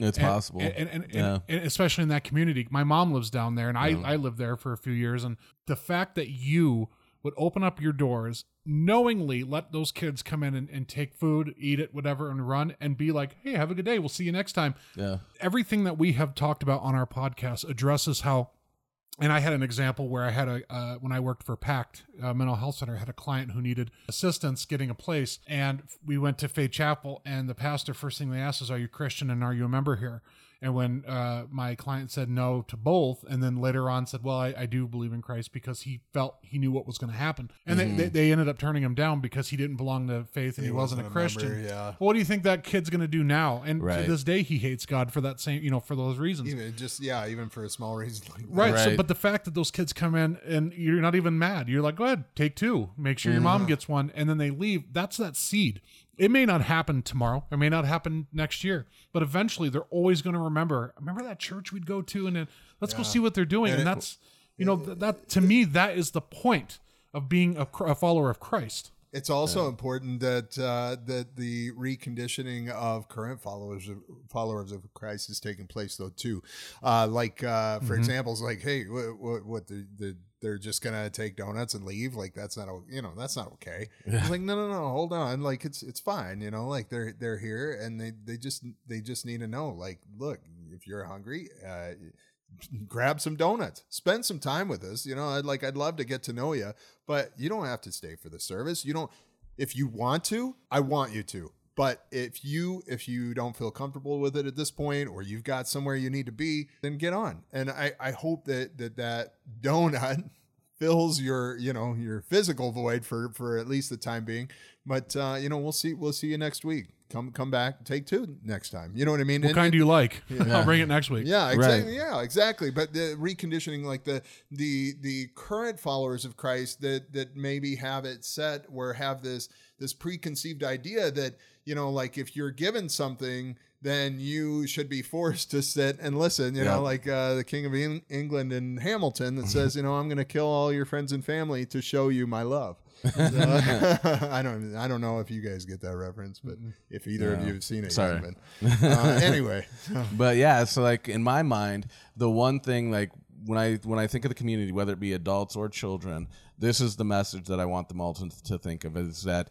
It's And- possible. and, and, and, Yeah. and especially in that community. My mom lives down there, and I I lived there for a few years, and the fact that you would open up your doors knowingly let those kids come in and, and take food eat it whatever and run and be like hey have a good day we'll see you next time yeah. everything that we have talked about on our podcast addresses how and I had an example where I had a uh, when I worked for PACT uh, Mental Health Center, I had a client who needed assistance getting a place, and we went to Faith Chapel, and the pastor first thing they asked is, "Are you Christian and are you a member here?" And when uh, my client said no to both, and then later on said, "Well, I, I do believe in Christ," because he felt he knew what was going to happen, and they, they, they ended up turning him down because he didn't belong to faith and he, wasn't, a wasn't a Christian. member, yeah. Well, what do you think that kid's going to do now? And Right. to this day, he hates God for that same, you know, for those reasons. Even just yeah, even for a small reason like that. Right. So, but the fact that those kids come in and you're not even mad, you're like, go ahead, take two, make sure your Mm-hmm. mom gets one, and then they leave. That's that seed. It may not happen tomorrow. It may not happen next year, but eventually they're always going to remember. Remember that church we'd go to, and then let's go see what they're doing. And, And it- that's, you know, th- that to me, that is the point of being a, a follower of Christ. It's also important that uh, that the reconditioning of current followers of followers of Christ is taking place though too. Uh, like uh, for examples, like hey, what, what, what the, the they're just gonna take donuts and leave? Like that's not you know that's not okay. It's like no no no hold on like it's it's fine you know like they're they're here and they they just they just need to know like look if you're hungry. Uh, grab some donuts spend some time with us you know i'd like i'd love to get to know you but you don't have to stay for the service you don't if you want to i want you to but if you if you don't feel comfortable with it at this point or you've got somewhere you need to be then get on and i i hope that that that donut fills your you know your physical void for for at least the time being but uh you know we'll see we'll see you next week come come back take two next time you know what i mean What And- kind do you like? I'll bring it next week. yeah, exactly. Yeah, exactly. But the reconditioning, like the the the current followers of Christ that that maybe have it set where have this this preconceived idea that you know, like if you're given something, then you should be forced to sit and listen. You Yeah. know, like uh, the King of Eng- England in Hamilton that says, you know, I'm going to kill all your friends and family to show you my love. So, I don't I don't know if you guys get that reference, but if either of you have seen it, Sorry. Uh, anyway, but yeah so like in my mind the one thing like when i when i think of the community whether it be adults or children this is the message that i want them all to, to think of is that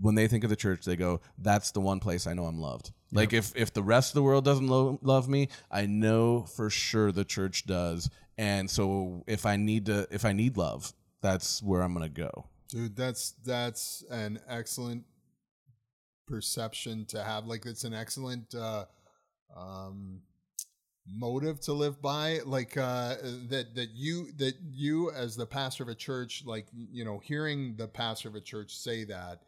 when they think of the church they go that's the one place i know i'm loved. Like if if the rest of the world doesn't lo- love me i know for sure the church does. And so if i need to if i need love that's where i'm gonna go. Dude, that's that's an excellent perception to have. Like it's an excellent uh um motive to live by. Like uh that that you that you as the pastor of a church, like you know, hearing the pastor of a church say that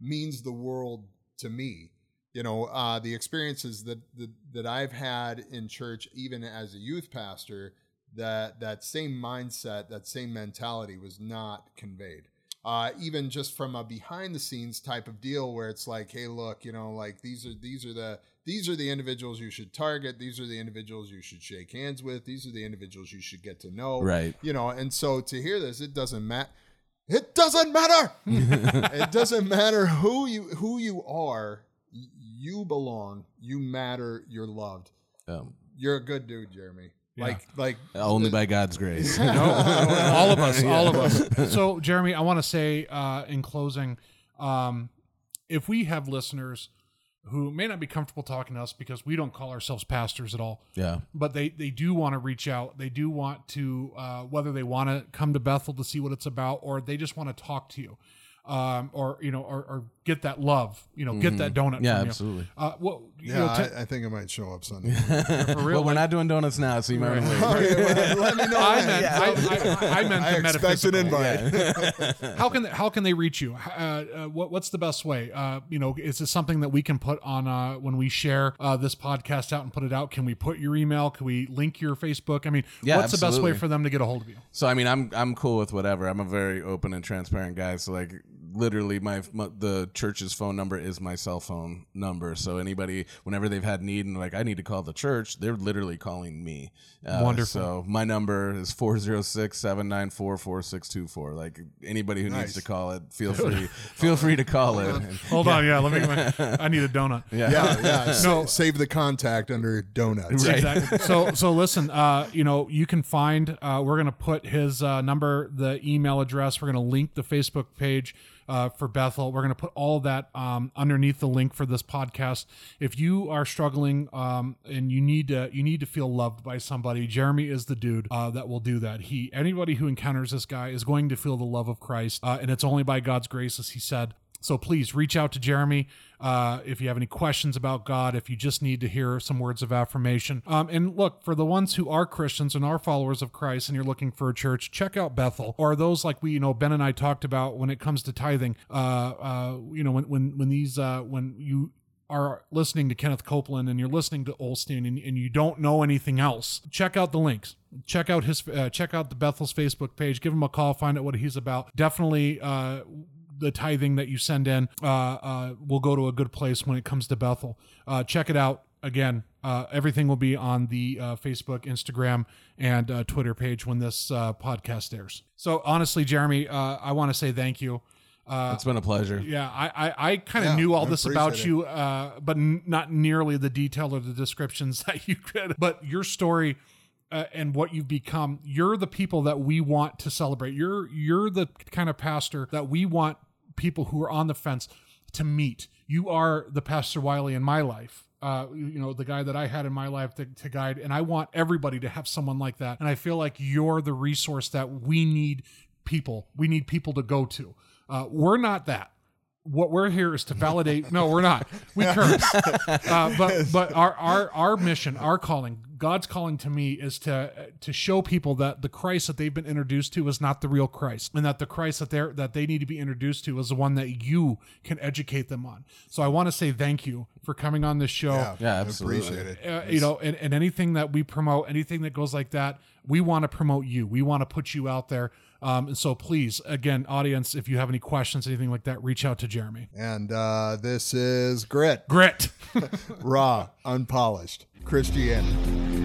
means the world to me. You know, uh the experiences that that, that I've had in church, even as a youth pastor, that that same mindset, that same mentality was not conveyed uh, even just from a behind the scenes type of deal where it's like, hey, look, you know, like these are these are the these are the individuals you should target. These are the individuals you should shake hands with. These are the individuals you should get to know. Right. You know, and so to hear this, it doesn't matter. It doesn't matter. it doesn't matter who you who you are. You belong. You matter. You're loved. um, You're a good dude, Jeremy. Like like only by god's grace all of us, all of us. So, Jeremy, I want to say uh, in closing, um, if we have listeners who may not be comfortable talking to us because we don't call ourselves pastors at all, yeah but they they do want to reach out. They do want to uh, whether they want to come to Bethel to see what it's about, or they just want to talk to you, um, or you know, or, or get that love, you know, get that donut. Mm-hmm. yeah from you. absolutely Uh, what you yeah, know, I, t- I think I might show up Sunday. for real? well we're like- not doing donuts now so you might want to wait Okay, well, let me know. I when. meant, I, I, I meant I the expect an metaphysical. invite. how can how can they reach you? Uh, uh, what what's the best way? Uh, you know, is this something that we can put on uh, when we share uh, this podcast out and put it out? Can we put your email? Can we link your Facebook? I mean, Yeah, what's the best way absolutely. for them to get a hold of you? So I mean, I'm I'm cool with whatever. I'm a very open and transparent guy. So like, literally, my, my the church's phone number is my cell phone number. So anybody, whenever they've had need and like I need to call the church, they're literally calling me. Uh, Wonderful. So my number is 406-794-4624. Like anybody who Nice. needs to call it, feel free feel free to call it. And- Hold on, yeah, let me. I need a donut. yeah. yeah, yeah. No. no. Save the contact under donuts. Exactly. So, so listen. Uh, you know, you can find. Uh, we're going to put his uh, number, the email address. We're going to link the Facebook page. Uh, for Bethel. We're going to put all that um, underneath the link for this podcast. If you are struggling um, and you need to you need to feel loved by somebody, Jeremy is the dude uh, that will do that. He anybody who encounters this guy is going to feel the love of Christ, uh, and it's only by God's grace, as he said. So please reach out to Jeremy uh, if you have any questions about God, if you just need to hear some words of affirmation. Um, and look, for the ones who are Christians and are followers of Christ and you're looking for a church, check out Bethel or those like we, you know, Ben and I talked about when it comes to tithing. Uh, uh, you know, when, when, when these, uh, when you, are listening to Kenneth Copeland and you're listening to Osteen and, and you don't know anything else, check out the links. Check out his uh, check out the Bethel's Facebook page. Give him a call. Find out what he's about. Definitely uh, the tithing that you send in uh, uh, will go to a good place when it comes to Bethel. Uh, check it out. Again, uh, everything will be on the uh, Facebook, Instagram, and uh, Twitter page when this uh, podcast airs. So, honestly, Jeremy, uh, I want to say thank you. Uh, It's been a pleasure. yeah, I I, I kind of Yeah, knew all I this about appreciate you, uh, but n- not nearly the detail or the descriptions that you could. But your story uh, and what you've become, you're the people that we want to celebrate. You're you're the kind of pastor that we want people who are on the fence to meet. You are the Pastor Wiley in my life. Uh, you know, the guy that I had in my life to, to guide, and I want everybody to have someone like that. And I feel like you're the resource that we need people. We need people to go to. Uh, we're not that what we're here is to validate. No, we're not. We curse. Uh, but but our our our mission, our calling, God's calling to me is to to show people that the Christ that they've been introduced to is not the real Christ, and that the Christ that they are that they need to be introduced to is the one that you can educate them on. So I want to say thank you for coming on this show Yeah, Yeah, I absolutely. Appreciate it. uh, you know, and, and anything that we promote, anything that goes like that, we want to promote you. We want to put you out there. Um, and so please, again, audience, if you have any questions, anything like that, reach out to Jeremy. And uh, this is Grit, Grit. raw, unpolished Christianity.